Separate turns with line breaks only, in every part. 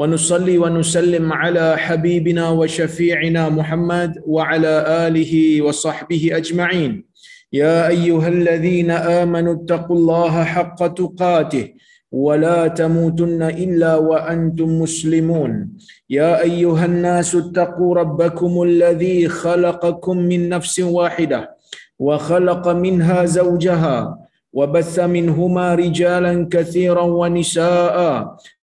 ونصلي ونسلم على حبيبنا وشفيعنا محمد وعلى آله وصحبه أجمعين. يا أيها الذين آمنوا اتقوا الله حق تقاته ولا تموتن إلا وأنتم مسلمون. يا أيها الناس اتقوا ربكم الذي خلقكم من نفس واحدة وخلق منها زوجها وبث منهما رجالا كثيرا ونساء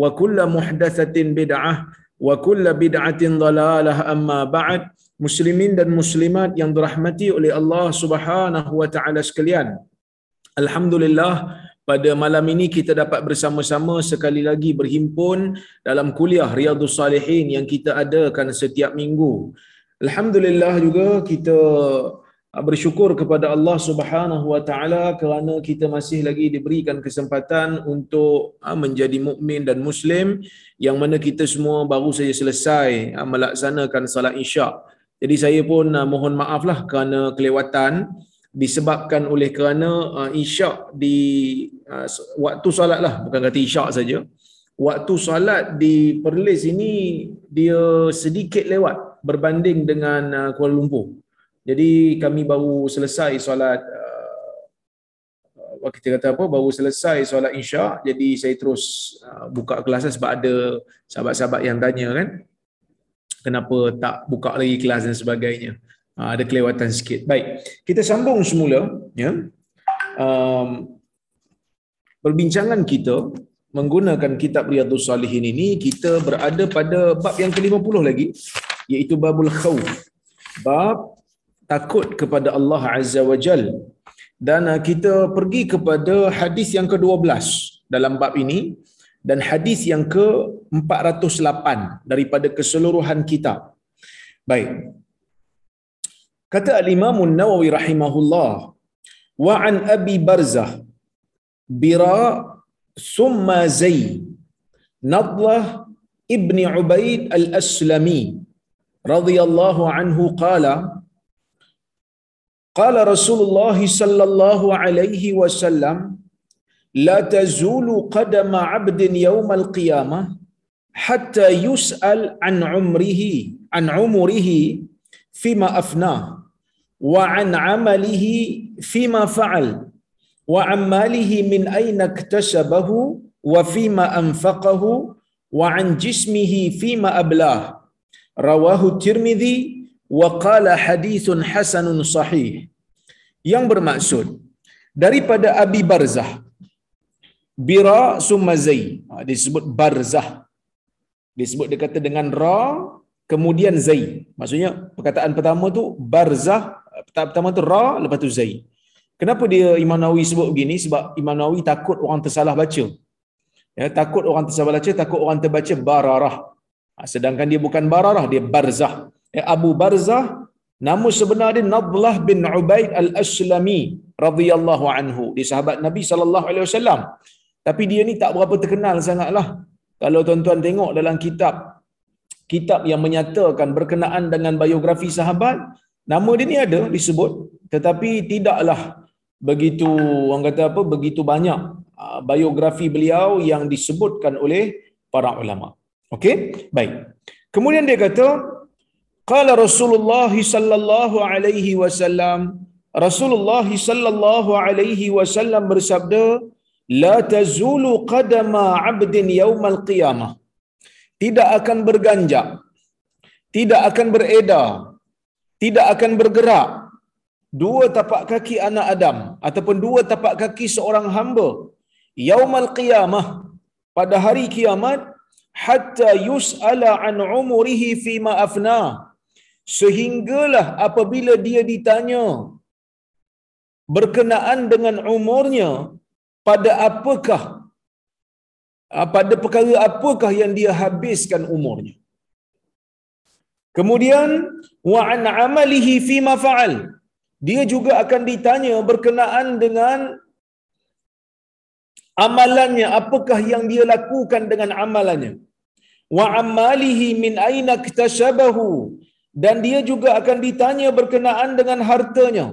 wa kullu muhdatsatin bid'ah wa kullu bid'atin dhalalah amma ba'd. Muslimin dan muslimat yang dirahmati oleh Allah Subhanahu wa taala sekalian. Alhamdulillah pada malam ini kita dapat bersama-sama sekali lagi berhimpun dalam kuliah Riyadhus Salihin yang kita adakan setiap minggu. Alhamdulillah juga kita bersyukur kepada Allah Subhanahu wa taala kerana kita masih lagi diberikan kesempatan untuk menjadi mukmin dan muslim yang mana kita semua baru saja selesai melaksanakan salat Isyak. Jadi saya pun mohon maaflah kerana kelewatan disebabkan oleh kerana isyak di waktu solat lah. Bukan kata isyak saja. Waktu solat di Perlis ini dia sedikit lewat berbanding dengan Kuala Lumpur jadi kami baru selesai solat uh, kita kata apa baru selesai solat isyak jadi saya terus uh, buka kelas sebab ada sahabat-sahabat yang tanya kan kenapa tak buka lagi kelas dan sebagainya Ha, ada kelewatan sikit. Baik, kita sambung semula. Ya. Um, perbincangan kita menggunakan kitab Riyadhus Salihin ini, kita berada pada bab yang ke-50 lagi, iaitu babul khawf. Bab takut kepada Allah Azza wa Jal. Dan uh, kita pergi kepada hadis yang ke-12 dalam bab ini, dan hadis yang ke-408 daripada keseluruhan kitab. Baik, Kata al-Imam An-Nawawi rahimahullah, wa an Abi Barzah Bira summa Zay Nadlah ibni Ubaid al-Aslami radhiyallahu anhu qala قال رسول الله صلى الله عليه وسلم لا تزول قدم عبد يوم القيامة حتى يسأل عن عمره عن عمره فيما أفناه وعن عمله فيما فعل وعن ماله من أين اكتسبه وفيما أنفقه وعن جسمه فيما أبلاه. رواه الترمذي waqala hadithun hasanun sahih. Yang bermaksud daripada Abi Barzah bira summa zai ha, disebut barzah. Disebut dia kata dengan ra kemudian zai maksudnya perkataan pertama tu barzah pertama tu ra lepas tu zai kenapa dia Imam Nawawi sebut begini? Sebab Imam Nawawi takut orang tersalah baca. Ya takut orang tersalah baca takut orang terbaca bararah. Ha, sedangkan dia bukan bararah dia barzah. Ya, Abu Barzah, nama sebenar dia Nadlah bin Ubaid al-Aslami radhiyallahu anhu. Dia sahabat Nabi sallallahu alaihi wasallam. Tapi dia ni tak berapa terkenal sangatlah. Kalau tuan-tuan tengok dalam kitab kitab yang menyatakan berkenaan dengan biografi sahabat, nama dia ni ada disebut tetapi tidaklah begitu orang kata apa begitu banyak biografi beliau yang disebutkan oleh para ulama. Okey? Baik. Kemudian dia kata qala Rasulullah sallallahu alaihi wasallam Rasulullah sallallahu alaihi wasallam bersabda la tazulu qadama 'abdin yaumal qiyamah. Tidak akan berganjak tidak akan beredar tidak akan bergerak dua tapak kaki anak Adam ataupun dua tapak kaki seorang hamba yaumal qiyamah pada hari kiamat hatta yus'ala an umurihi fi ma afna sehinggalah apabila dia ditanya berkenaan dengan umurnya pada apakah ah, pada perkara apakah yang dia habiskan umurnya? Kemudian wa an amalihi fi ma fa'al. Dia juga akan ditanya berkenaan dengan amalannya. Apakah yang dia lakukan dengan amalannya? Wa amalihi min aina iktasabahu dan dia juga akan ditanya berkenaan dengan hartanya.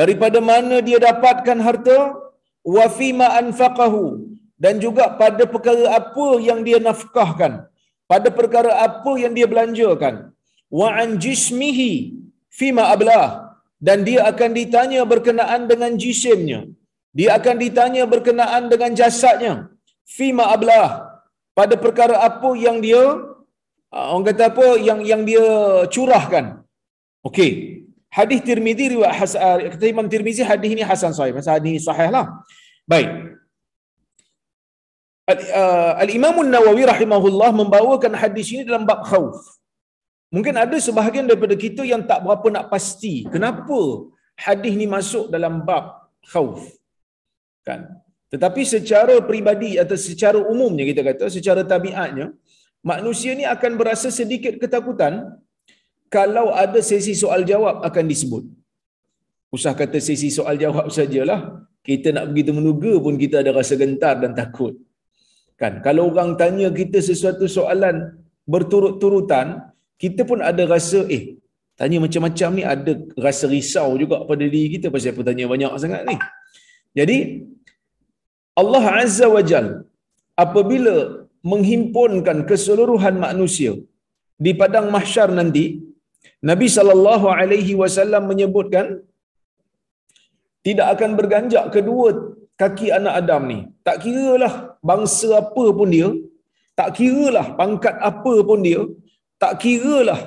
Daripada mana dia dapatkan harta? Wa fima anfaqahu. Dan juga pada perkara apa yang dia nafkahkan? Pada perkara apa yang dia belanjakan? Wa an jismihi fima ablah. Dan dia akan ditanya berkenaan dengan jisimnya. Dia akan ditanya berkenaan dengan jasadnya. Fima ablah. Pada perkara apa yang dia orang kata apa yang yang dia curahkan okey hadis Tirmizi riwayat Hasan ah, kata Imam Tirmizi hadis ini hasan sahih pasal hadis ini sahih lah baik ah, Al-Imam An-Nawawi rahimahullah membawakan hadis ini dalam bab khauf. Mungkin ada sebahagian daripada kita yang tak berapa nak pasti kenapa hadis ni masuk dalam bab khauf. Kan? Tetapi secara peribadi atau secara umumnya kita kata, secara tabiatnya, manusia ni akan berasa sedikit ketakutan kalau ada sesi soal jawab akan disebut. Usah kata sesi soal jawab sajalah, kita nak begitu menuga pun kita ada rasa gentar dan takut. Kan? Kalau orang tanya kita sesuatu soalan berturut-turutan, kita pun ada rasa, eh, tanya macam-macam ni ada rasa risau juga pada diri kita pasal apa tanya banyak sangat ni. Jadi, Allah Azza wa Jal apabila menghimpunkan keseluruhan manusia di padang mahsyar nanti Nabi sallallahu alaihi wasallam menyebutkan tidak akan berganjak kedua kaki anak Adam ni tak kiralah bangsa apa pun dia tak kiralah pangkat apa pun dia tak kiralah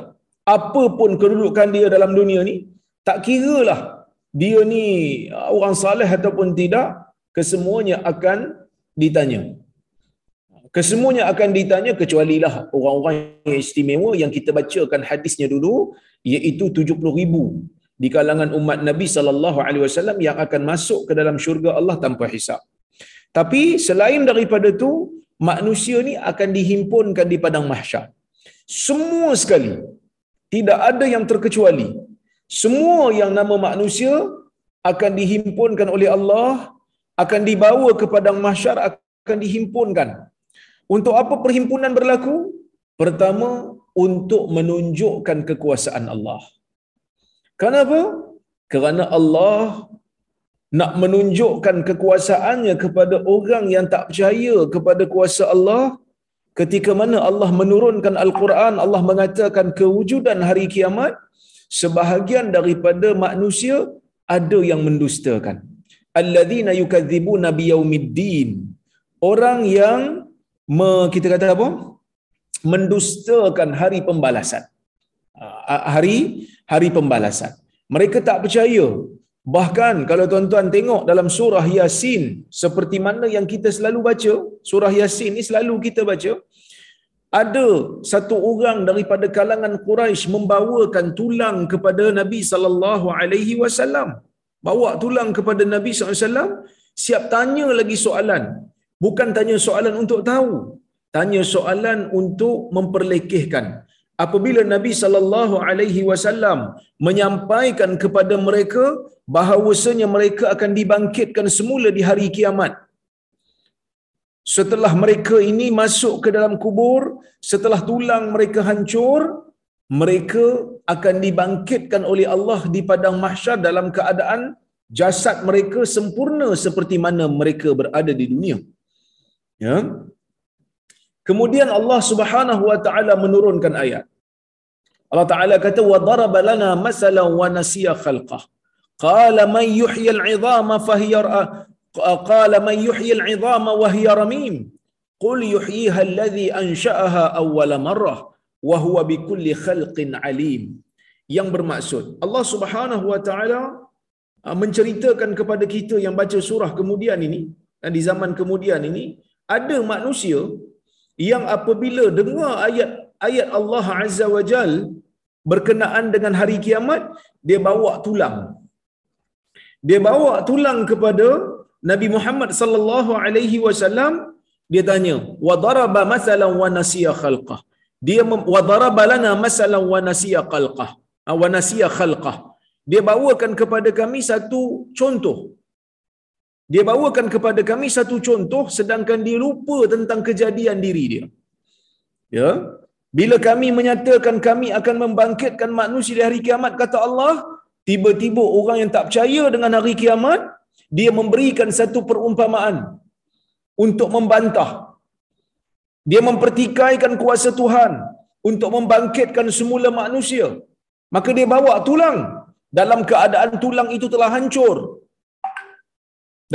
apa pun kedudukan dia dalam dunia ni tak kiralah dia ni orang saleh ataupun tidak kesemuanya akan ditanya. Kesemuanya akan ditanya kecuali lah orang-orang yang istimewa yang kita bacakan hadisnya dulu iaitu 70 ribu di kalangan umat Nabi sallallahu alaihi wasallam yang akan masuk ke dalam syurga Allah tanpa hisap. Tapi selain daripada itu manusia ni akan dihimpunkan di padang mahsyar. Semua sekali tidak ada yang terkecuali. Semua yang nama manusia akan dihimpunkan oleh Allah akan dibawa ke padang mahsyar akan dihimpunkan. Untuk apa perhimpunan berlaku? Pertama, untuk menunjukkan kekuasaan Allah. Kenapa? Kerana Allah nak menunjukkan kekuasaannya kepada orang yang tak percaya kepada kuasa Allah ketika mana Allah menurunkan Al-Quran Allah mengatakan kewujudan hari kiamat sebahagian daripada manusia ada yang mendustakan alladzina yukadzibuna biyaumiddin orang yang me, kita kata apa? Mendustakan hari pembalasan. Ah, hari hari pembalasan. Mereka tak percaya. Bahkan kalau tuan-tuan tengok dalam surah yasin seperti mana yang kita selalu baca surah yasin ni selalu kita baca ada satu orang daripada kalangan Quraisy membawakan tulang kepada Nabi sallallahu alaihi wasallam. Bawa tulang kepada Nabi SAW, siap tanya lagi soalan. Bukan tanya soalan untuk tahu. Tanya soalan untuk memperlekehkan. Apabila Nabi sallallahu alaihi wasallam menyampaikan kepada mereka bahawasanya mereka akan dibangkitkan semula di hari kiamat. Setelah mereka ini masuk ke dalam kubur, setelah tulang mereka hancur, mereka akan dibangkitkan oleh Allah di padang mahsyar dalam keadaan jasad mereka sempurna seperti mana mereka berada di dunia. Ya. Kemudian Allah Subhanahu wa taala menurunkan ayat. Allah Taala kata wa daraba lana masalan wa nasiya khalqah. Qala man yuhyi al-'idhama fa hiya qala man yuhyi al-'idhama wa hiya ramim. qul yuhyiha alladhi ansha'aha awwala marrah wa huwa bikulli khalqin alim yang bermaksud Allah Subhanahu wa taala ah, menceritakan kepada kita yang baca surah kemudian ini dan di zaman kemudian ini ada manusia yang apabila dengar ayat ayat Allah Azza wa Jal berkenaan dengan hari kiamat dia bawa tulang. Dia bawa tulang kepada Nabi Muhammad sallallahu alaihi wasallam dia tanya wa daraba masalan wa nasiya khalqah? Dia wa daraba lana masalan wa nasiya khalqah? Ah, wa nasiya khalqah. Dia bawakan kepada kami satu contoh dia bawakan kepada kami satu contoh sedangkan dia lupa tentang kejadian diri dia. Ya? Bila kami menyatakan kami akan membangkitkan manusia di hari kiamat kata Allah tiba-tiba orang yang tak percaya dengan hari kiamat dia memberikan satu perumpamaan untuk membantah. Dia mempertikaikan kuasa Tuhan untuk membangkitkan semula manusia. Maka dia bawa tulang. Dalam keadaan tulang itu telah hancur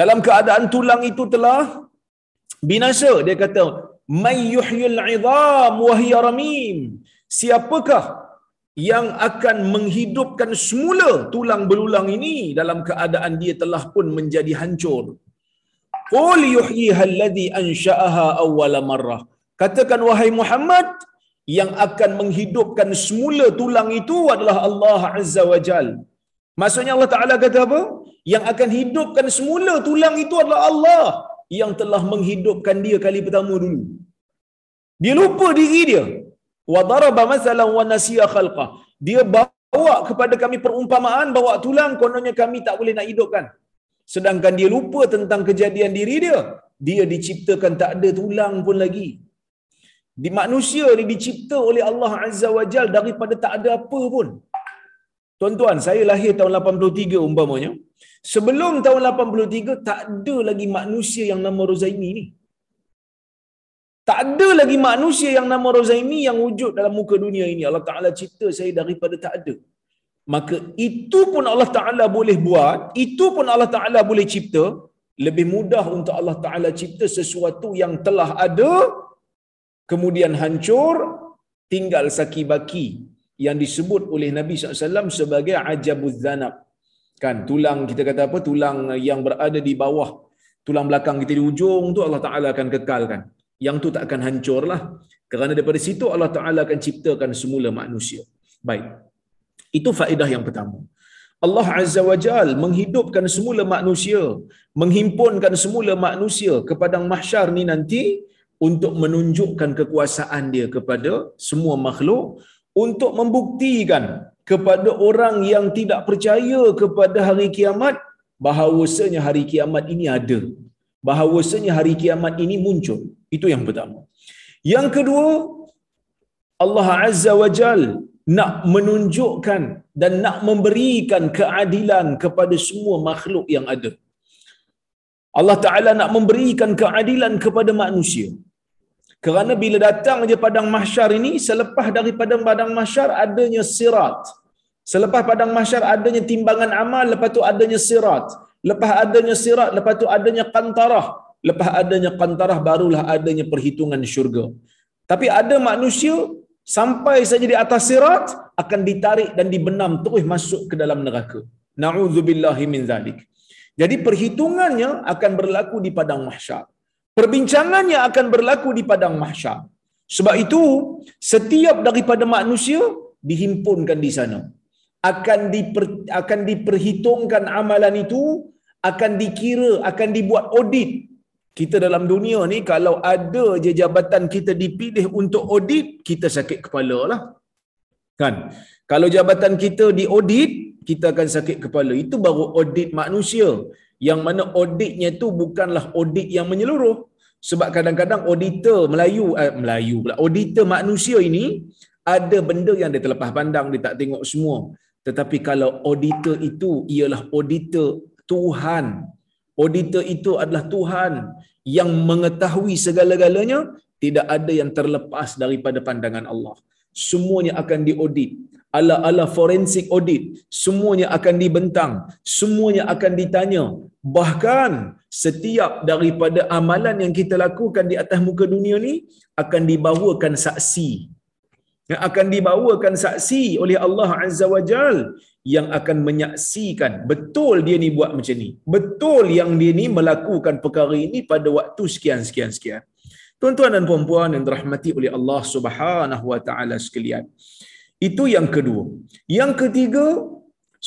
dalam keadaan tulang itu telah binasa dia kata may yuhyil 'idham wa hiya ramim siapakah yang akan menghidupkan semula tulang belulang ini dalam keadaan dia telah pun menjadi hancur qul yuhyiha alladhi ansha'aha awwala marrah katakan wahai Muhammad yang akan menghidupkan semula tulang itu adalah Allah Azza wa Jal. Maksudnya Allah Ta'ala kata apa? Yang akan hidupkan semula tulang itu adalah Allah yang telah menghidupkan dia kali pertama dulu. Dia lupa diri dia. Wa daraba masalan wa nasiya khalqah. Dia bawa kepada kami perumpamaan bawa tulang kononnya kami tak boleh nak hidupkan. Sedangkan dia lupa tentang kejadian diri dia. Dia diciptakan tak ada tulang pun lagi. Di manusia ni dicipta oleh Allah Azza wa Jal daripada tak ada apa pun. Tuan-tuan, saya lahir tahun 83 umpamanya. Sebelum tahun 83, tak ada lagi manusia yang nama Rozaimi ni. Tak ada lagi manusia yang nama Rozaimi yang wujud dalam muka dunia ini. Allah Ta'ala cipta saya daripada tak ada. Maka itu pun Allah Ta'ala boleh buat, itu pun Allah Ta'ala boleh cipta, lebih mudah untuk Allah Ta'ala cipta sesuatu yang telah ada, kemudian hancur, tinggal saki-baki yang disebut oleh Nabi SAW sebagai ajabuz zanab. Kan, tulang kita kata apa, tulang yang berada di bawah, tulang belakang kita di ujung tu Allah Ta'ala akan kekalkan yang tu tak akan hancur lah. Kerana daripada situ Allah Ta'ala akan ciptakan semula manusia. Baik. Itu faedah yang pertama. Allah Azza wa Jal menghidupkan semula manusia, menghimpunkan semula manusia ke padang mahsyar ni nanti untuk menunjukkan kekuasaan dia kepada semua makhluk untuk membuktikan kepada orang yang tidak percaya kepada hari kiamat bahawasanya hari kiamat ini ada bahawasanya hari kiamat ini muncul itu yang pertama. Yang kedua, Allah Azza wa Jal nak menunjukkan dan nak memberikan keadilan kepada semua makhluk yang ada. Allah Ta'ala nak memberikan keadilan kepada manusia. Kerana bila datang je padang mahsyar ini, selepas daripada padang mahsyar adanya sirat. Selepas padang mahsyar adanya timbangan amal, lepas tu adanya sirat. Lepas adanya sirat, lepas tu adanya kantarah. Lepas adanya kantarah barulah adanya perhitungan syurga. Tapi ada manusia sampai saja di atas sirat akan ditarik dan dibenam terus masuk ke dalam neraka. Nauzubillahi min zalik. Jadi perhitungannya akan berlaku di padang mahsyar. Perbincangannya akan berlaku di padang mahsyar. Sebab itu setiap daripada manusia dihimpunkan di sana. Akan diper, akan diperhitungkan amalan itu akan dikira akan dibuat audit kita dalam dunia ni kalau ada je jabatan kita dipilih untuk audit, kita sakit kepala lah. Kan? Kalau jabatan kita di audit, kita akan sakit kepala. Itu baru audit manusia. Yang mana auditnya tu bukanlah audit yang menyeluruh. Sebab kadang-kadang auditor Melayu, eh, Melayu pula, auditor manusia ini ada benda yang dia terlepas pandang, dia tak tengok semua. Tetapi kalau auditor itu ialah auditor Tuhan, Auditor itu adalah Tuhan yang mengetahui segala-galanya, tidak ada yang terlepas daripada pandangan Allah. Semuanya akan diaudit. Ala-ala forensik audit semuanya akan dibentang semuanya akan ditanya. Bahkan setiap daripada amalan yang kita lakukan di atas muka dunia ni akan dibawakan saksi. Yang akan dibawakan saksi oleh Allah Azza wa Jal yang akan menyaksikan betul dia ni buat macam ni. Betul yang dia ni melakukan perkara ini pada waktu sekian sekian sekian. Tuan-tuan dan puan-puan yang dirahmati oleh Allah Subhanahu wa taala sekalian itu yang kedua. Yang ketiga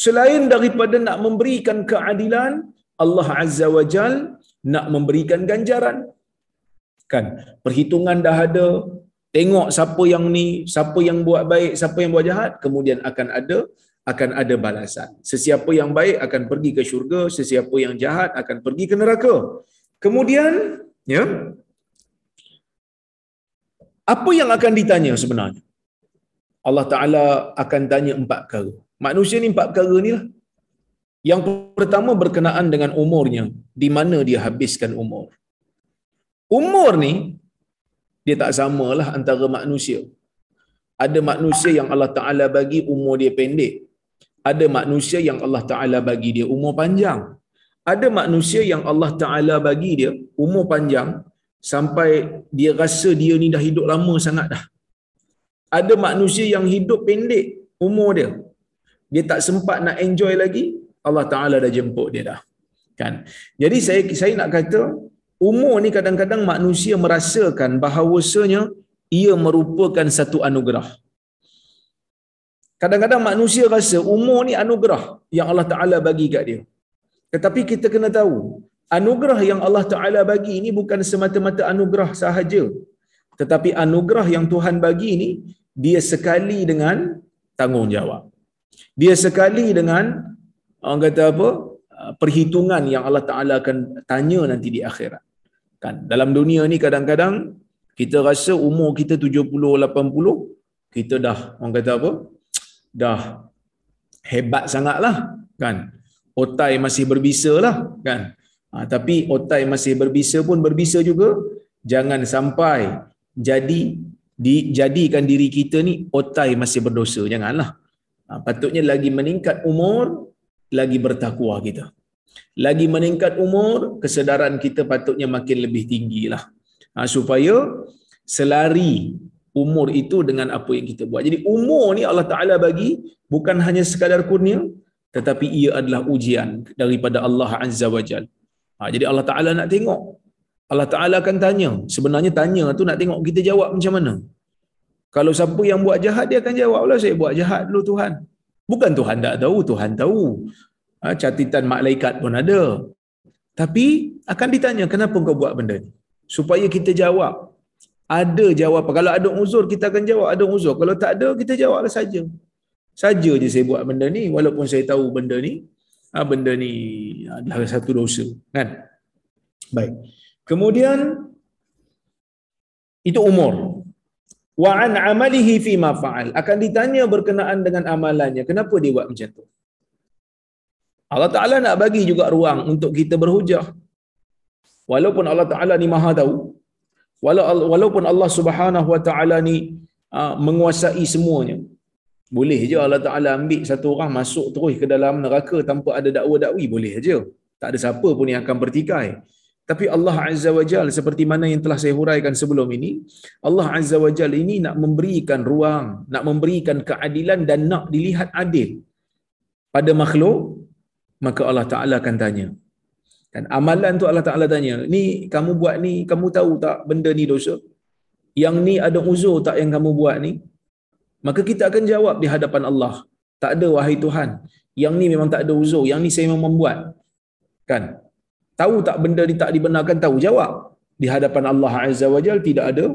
selain daripada nak memberikan keadilan Allah Azza wa Jal nak memberikan ganjaran. Kan? Perhitungan dah ada tengok siapa yang ni siapa yang buat baik siapa yang buat jahat kemudian akan ada akan ada balasan. Sesiapa yang baik akan pergi ke syurga sesiapa yang jahat akan pergi ke neraka. Kemudian ya apa yang akan ditanya sebenarnya Allah Taala akan tanya empat perkara manusia ni empat perkara ni lah yang pertama berkenaan dengan umurnya di mana dia habiskan umur umur ni dia tak samalah antara manusia. Ada manusia yang Allah Ta'ala bagi umur dia pendek. Ada manusia yang Allah Ta'ala bagi dia umur panjang. Ada manusia yang Allah Ta'ala bagi dia umur panjang sampai dia rasa dia ni dah hidup lama sangat dah. Ada manusia yang hidup pendek umur dia. Dia tak sempat nak enjoy lagi, Allah Ta'ala dah jemput dia dah. Kan? Jadi saya saya nak kata, umur ni kadang-kadang manusia merasakan bahawasanya ia merupakan satu anugerah. Kadang-kadang manusia rasa umur ni anugerah yang Allah Ta'ala bagi kat dia. Tetapi kita kena tahu, anugerah yang Allah Ta'ala bagi ini bukan semata-mata anugerah sahaja. Tetapi anugerah yang Tuhan bagi ini, dia sekali dengan tanggungjawab. Dia sekali dengan, orang kata apa, perhitungan yang Allah Ta'ala akan tanya nanti di akhirat. Kan? Dalam dunia ni kadang-kadang kita rasa umur kita 70-80, kita dah, orang kata apa? Dah hebat sangat lah. Kan? Otai masih berbisa lah. Kan? Ha, tapi otai masih berbisa pun berbisa juga. Jangan sampai jadi dijadikan diri kita ni otai masih berdosa. Janganlah. Ha, patutnya lagi meningkat umur, lagi bertakwa kita lagi meningkat umur, kesedaran kita patutnya makin lebih tinggi lah. Ha, supaya selari umur itu dengan apa yang kita buat. Jadi umur ni Allah Ta'ala bagi bukan hanya sekadar kurnia, tetapi ia adalah ujian daripada Allah Azza wa Jal. Ha, jadi Allah Ta'ala nak tengok. Allah Ta'ala akan tanya. Sebenarnya tanya tu nak tengok kita jawab macam mana. Kalau siapa yang buat jahat, dia akan jawab lah, saya buat jahat dulu Tuhan. Bukan Tuhan tak tahu, Tuhan tahu ha, catatan malaikat pun ada. Tapi akan ditanya kenapa kau buat benda ni? Supaya kita jawab. Ada jawapan. Kalau ada uzur kita akan jawab ada uzur. Kalau tak ada kita jawablah saja. Saja je saya buat benda ni walaupun saya tahu benda ni ha, benda ni adalah satu dosa, kan? Baik. Kemudian itu umur. Wa an amalihi fi ma fa'al. Akan ditanya berkenaan dengan amalannya. Kenapa dia buat macam tu? Allah Ta'ala nak bagi juga ruang untuk kita berhujah. Walaupun Allah Ta'ala ni maha tahu, walaupun Allah Subhanahu Wa Ta'ala ni menguasai semuanya, boleh je Allah Ta'ala ambil satu orang masuk terus ke dalam neraka tanpa ada dakwa-dakwi, boleh je. Tak ada siapa pun yang akan bertikai. Tapi Allah Azza wa Jal seperti mana yang telah saya huraikan sebelum ini, Allah Azza wa Jal ini nak memberikan ruang, nak memberikan keadilan dan nak dilihat adil pada makhluk maka Allah Ta'ala akan tanya. Dan amalan tu Allah Ta'ala tanya, ni kamu buat ni, kamu tahu tak benda ni dosa? Yang ni ada uzur tak yang kamu buat ni? Maka kita akan jawab di hadapan Allah. Tak ada wahai Tuhan. Yang ni memang tak ada uzur. Yang ni saya memang membuat. Kan? Tahu tak benda ni tak dibenarkan? Tahu. Jawab. Di hadapan Allah Azza wa Jal tidak ada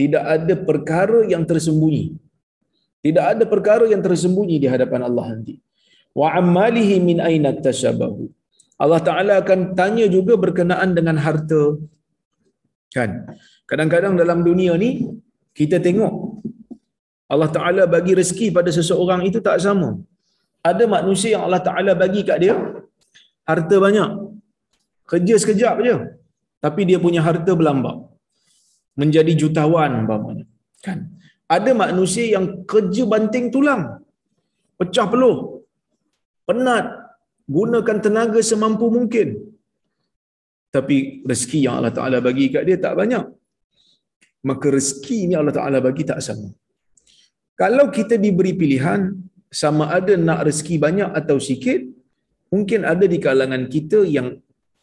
tidak ada perkara yang tersembunyi. Tidak ada perkara yang tersembunyi di hadapan Allah nanti wa amalihi min aina tasabahu Allah Taala akan tanya juga berkenaan dengan harta kan kadang-kadang dalam dunia ni kita tengok Allah Taala bagi rezeki pada seseorang itu tak sama ada manusia yang Allah Taala bagi kat dia harta banyak kerja sekejap je. Tapi dia punya harta berlambak. Menjadi jutawan umpamanya. Kan? Ada manusia yang kerja banting tulang. Pecah peluh, penat, gunakan tenaga semampu mungkin. Tapi rezeki yang Allah Ta'ala bagi kat dia tak banyak. Maka rezeki ni Allah Ta'ala bagi tak sama. Kalau kita diberi pilihan, sama ada nak rezeki banyak atau sikit, mungkin ada di kalangan kita yang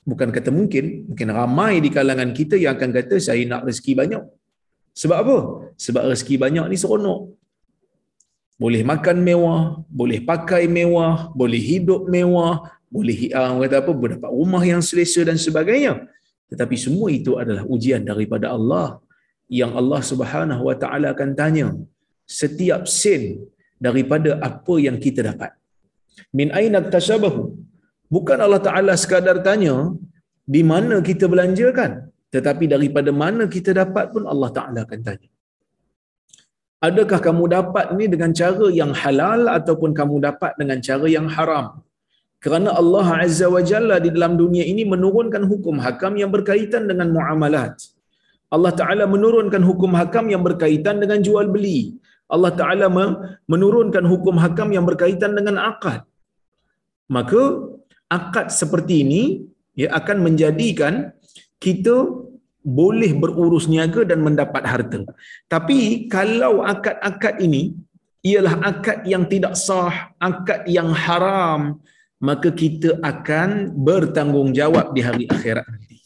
bukan kata mungkin, mungkin ramai di kalangan kita yang akan kata saya nak rezeki banyak. Sebab apa? Sebab rezeki banyak ni seronok. Boleh makan mewah, boleh pakai mewah, boleh hidup mewah, boleh uh, kata apa, mendapat rumah yang selesa dan sebagainya. Tetapi semua itu adalah ujian daripada Allah yang Allah Subhanahu Wa Taala akan tanya setiap sen daripada apa yang kita dapat. Min aina tasabahu? Bukan Allah Taala sekadar tanya di mana kita belanjakan, tetapi daripada mana kita dapat pun Allah Taala akan tanya. Adakah kamu dapat ni dengan cara yang halal ataupun kamu dapat dengan cara yang haram? Kerana Allah Azza wa Jalla di dalam dunia ini menurunkan hukum hakam yang berkaitan dengan muamalat. Allah Ta'ala menurunkan hukum hakam yang berkaitan dengan jual beli. Allah Ta'ala menurunkan hukum hakam yang berkaitan dengan akad. Maka akad seperti ini ya, akan menjadikan kita boleh berurus niaga dan mendapat harta. Tapi kalau akad-akad ini ialah akad yang tidak sah, akad yang haram, maka kita akan bertanggungjawab di hari akhirat nanti.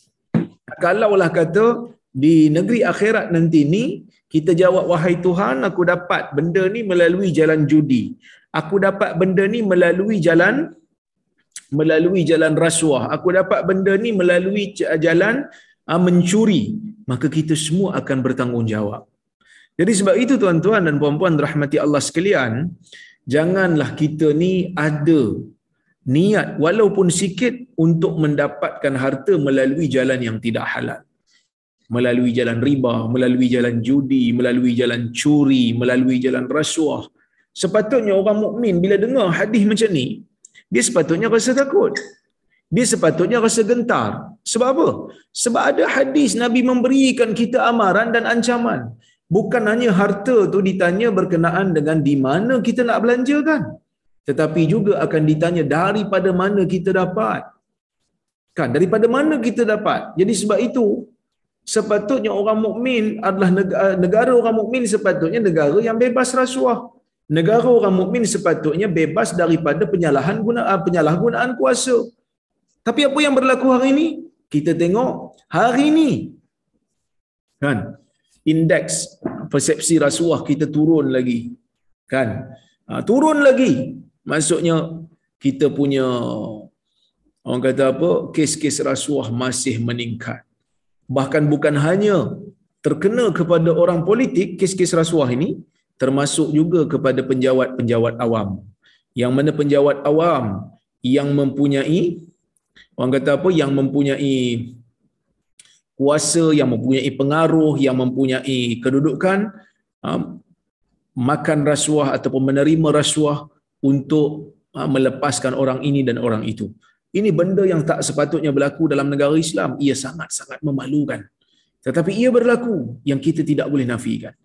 Kalaulah kata di negeri akhirat nanti ni kita jawab wahai Tuhan aku dapat benda ni melalui jalan judi. Aku dapat benda ni melalui jalan melalui jalan rasuah. Aku dapat benda ni melalui jalan uh, mencuri. Maka kita semua akan bertanggungjawab. Jadi sebab itu tuan-tuan dan puan-puan rahmati Allah sekalian, janganlah kita ni ada niat walaupun sikit untuk mendapatkan harta melalui jalan yang tidak halal melalui jalan riba, melalui jalan judi, melalui jalan curi, melalui jalan rasuah. Sepatutnya orang mukmin bila dengar hadis macam ni, dia sepatutnya rasa takut. Dia sepatutnya rasa gentar. Sebab apa? Sebab ada hadis Nabi memberikan kita amaran dan ancaman. Bukan hanya harta tu ditanya berkenaan dengan di mana kita nak belanjakan. Tetapi juga akan ditanya daripada mana kita dapat. Kan? Daripada mana kita dapat. Jadi sebab itu, sepatutnya orang mukmin adalah negara, negara orang mukmin sepatutnya negara yang bebas rasuah. Negara orang mukmin sepatutnya bebas daripada penyalahan guna ah, penyalahgunaan kuasa. Tapi apa yang berlaku hari ini? Kita tengok hari ini kan indeks persepsi rasuah kita turun lagi. Kan? Ha, turun lagi. Maksudnya kita punya orang kata apa? kes-kes rasuah masih meningkat bahkan bukan hanya terkena kepada orang politik kes-kes rasuah ini termasuk juga kepada penjawat-penjawat awam yang mana penjawat awam yang mempunyai orang kata apa yang mempunyai kuasa yang mempunyai pengaruh yang mempunyai kedudukan um, makan rasuah ataupun menerima rasuah untuk uh, melepaskan orang ini dan orang itu ini benda yang tak sepatutnya berlaku dalam negara Islam. Ia sangat-sangat memalukan. Tetapi ia berlaku yang kita tidak boleh nafikan.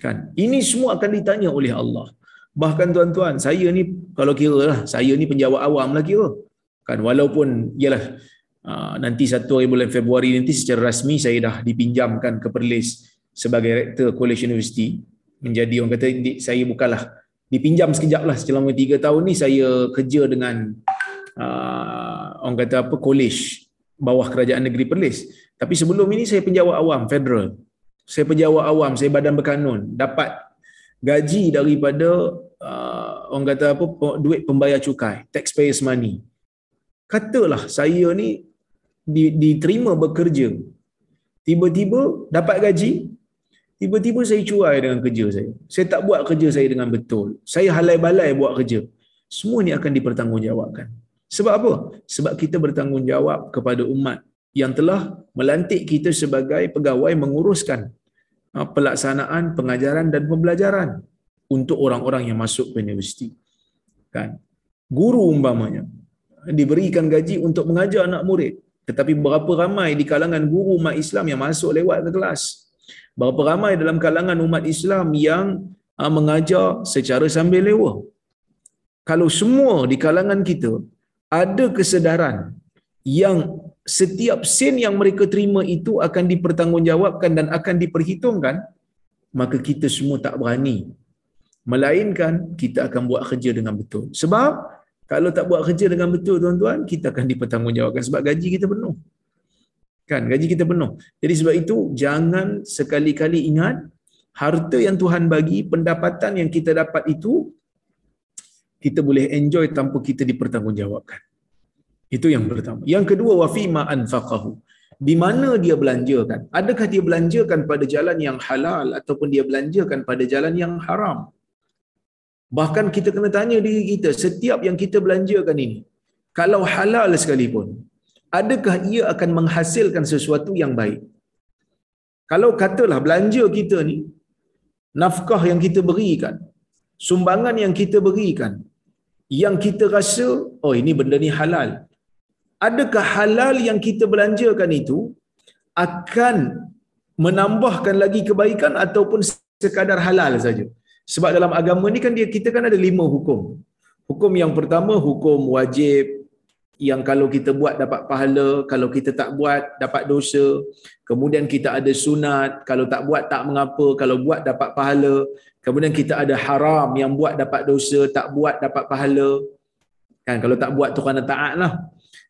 Kan? Ini semua akan ditanya oleh Allah. Bahkan tuan-tuan, saya ni kalau kira lah, saya ni penjawat awam lah kira. Kan? Walaupun, ialah uh, nanti satu hari bulan Februari nanti secara rasmi saya dah dipinjamkan ke Perlis sebagai rektor College University. Menjadi orang kata, saya bukanlah dipinjam sekejap lah selama tiga tahun ni saya kerja dengan uh, orang kata apa college bawah kerajaan negeri Perlis. Tapi sebelum ini saya penjawat awam federal. Saya penjawat awam, saya badan berkanun, dapat gaji daripada uh, orang kata apa duit pembayar cukai, taxpayers money. Katalah saya ni diterima bekerja. Tiba-tiba dapat gaji, tiba-tiba saya cuai dengan kerja saya. Saya tak buat kerja saya dengan betul. Saya halai balai buat kerja. Semua ni akan dipertanggungjawabkan. Sebab apa? Sebab kita bertanggungjawab kepada umat yang telah melantik kita sebagai pegawai menguruskan pelaksanaan pengajaran dan pembelajaran untuk orang-orang yang masuk ke universiti. Kan? Guru umpamanya diberikan gaji untuk mengajar anak murid. Tetapi berapa ramai di kalangan guru umat Islam yang masuk lewat ke kelas? Berapa ramai dalam kalangan umat Islam yang ha, mengajar secara sambil lewat? kalau semua di kalangan kita ada kesedaran yang setiap sen yang mereka terima itu akan dipertanggungjawabkan dan akan diperhitungkan maka kita semua tak berani. Melainkan kita akan buat kerja dengan betul. Sebab kalau tak buat kerja dengan betul tuan-tuan kita akan dipertanggungjawabkan. Sebab gaji kita penuh. Kan? Gaji kita penuh. Jadi sebab itu jangan sekali-kali ingat harta yang Tuhan bagi pendapatan yang kita dapat itu kita boleh enjoy tanpa kita dipertanggungjawabkan itu yang pertama. Yang kedua wa fima anfaqahu. Di mana dia belanjakan? Adakah dia belanjakan pada jalan yang halal ataupun dia belanjakan pada jalan yang haram? Bahkan kita kena tanya diri kita setiap yang kita belanjakan ini kalau halal sekalipun adakah ia akan menghasilkan sesuatu yang baik? Kalau katalah belanja kita ni nafkah yang kita berikan sumbangan yang kita berikan yang kita rasa oh ini benda ni halal adakah halal yang kita belanjakan itu akan menambahkan lagi kebaikan ataupun sekadar halal saja? Sebab dalam agama ni kan dia kita kan ada lima hukum. Hukum yang pertama hukum wajib yang kalau kita buat dapat pahala kalau kita tak buat dapat dosa. Kemudian kita ada sunat kalau tak buat tak mengapa kalau buat dapat pahala. Kemudian kita ada haram yang buat dapat dosa tak buat dapat pahala. Kan kalau tak buat tu kerana taat lah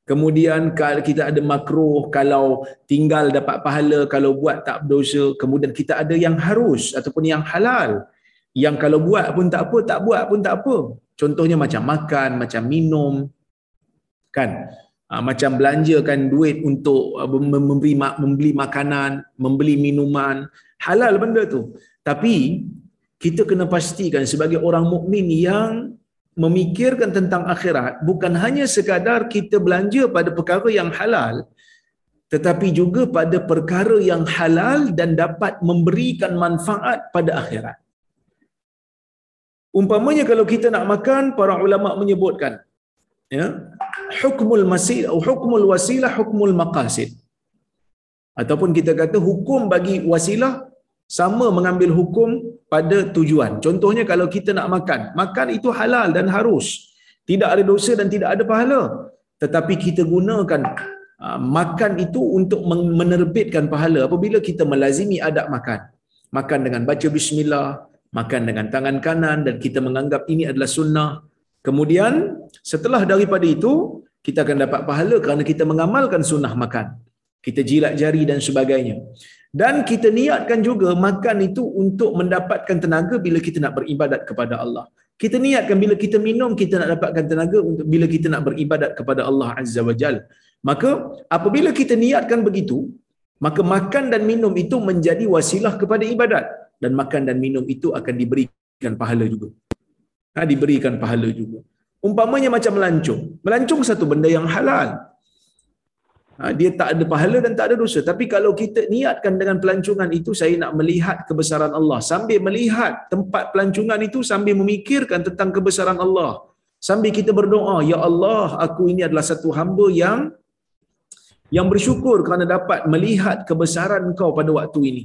kemudian kita ada makruh kalau tinggal dapat pahala kalau buat tak berdosa kemudian kita ada yang harus ataupun yang halal. Yang kalau buat pun tak apa tak buat pun tak apa. Contohnya macam makan macam minum kan? Ha, macam belanjakan duit untuk uh, memberi membeli makanan, membeli minuman, halal benda tu. Tapi kita kena pastikan sebagai orang mukmin yang memikirkan tentang akhirat bukan hanya sekadar kita belanja pada perkara yang halal tetapi juga pada perkara yang halal dan dapat memberikan manfaat pada akhirat. Umpamanya kalau kita nak makan, para ulama menyebutkan ya, hukmul masil hukmul wasilah hukmul maqasid ataupun kita kata hukum bagi wasilah sama mengambil hukum pada tujuan. Contohnya kalau kita nak makan makan itu halal dan harus. Tidak ada dosa dan tidak ada pahala. Tetapi kita gunakan uh, makan itu untuk menerbitkan pahala apabila kita melazimi adab makan. Makan dengan baca bismillah makan dengan tangan kanan dan kita menganggap ini adalah sunnah. Kemudian setelah daripada itu kita akan dapat pahala kerana kita mengamalkan sunnah makan. Kita jilat jari dan sebagainya. Dan kita niatkan juga makan itu untuk mendapatkan tenaga bila kita nak beribadat kepada Allah. Kita niatkan bila kita minum kita nak dapatkan tenaga untuk bila kita nak beribadat kepada Allah Azza wa Jal. Maka apabila kita niatkan begitu, maka makan dan minum itu menjadi wasilah kepada ibadat dan makan dan minum itu akan diberikan pahala juga ha, diberikan pahala juga. Umpamanya macam melancung. Melancung satu benda yang halal. Ha, dia tak ada pahala dan tak ada dosa. Tapi kalau kita niatkan dengan pelancongan itu, saya nak melihat kebesaran Allah. Sambil melihat tempat pelancongan itu, sambil memikirkan tentang kebesaran Allah. Sambil kita berdoa, Ya Allah, aku ini adalah satu hamba yang yang bersyukur kerana dapat melihat kebesaran kau pada waktu ini.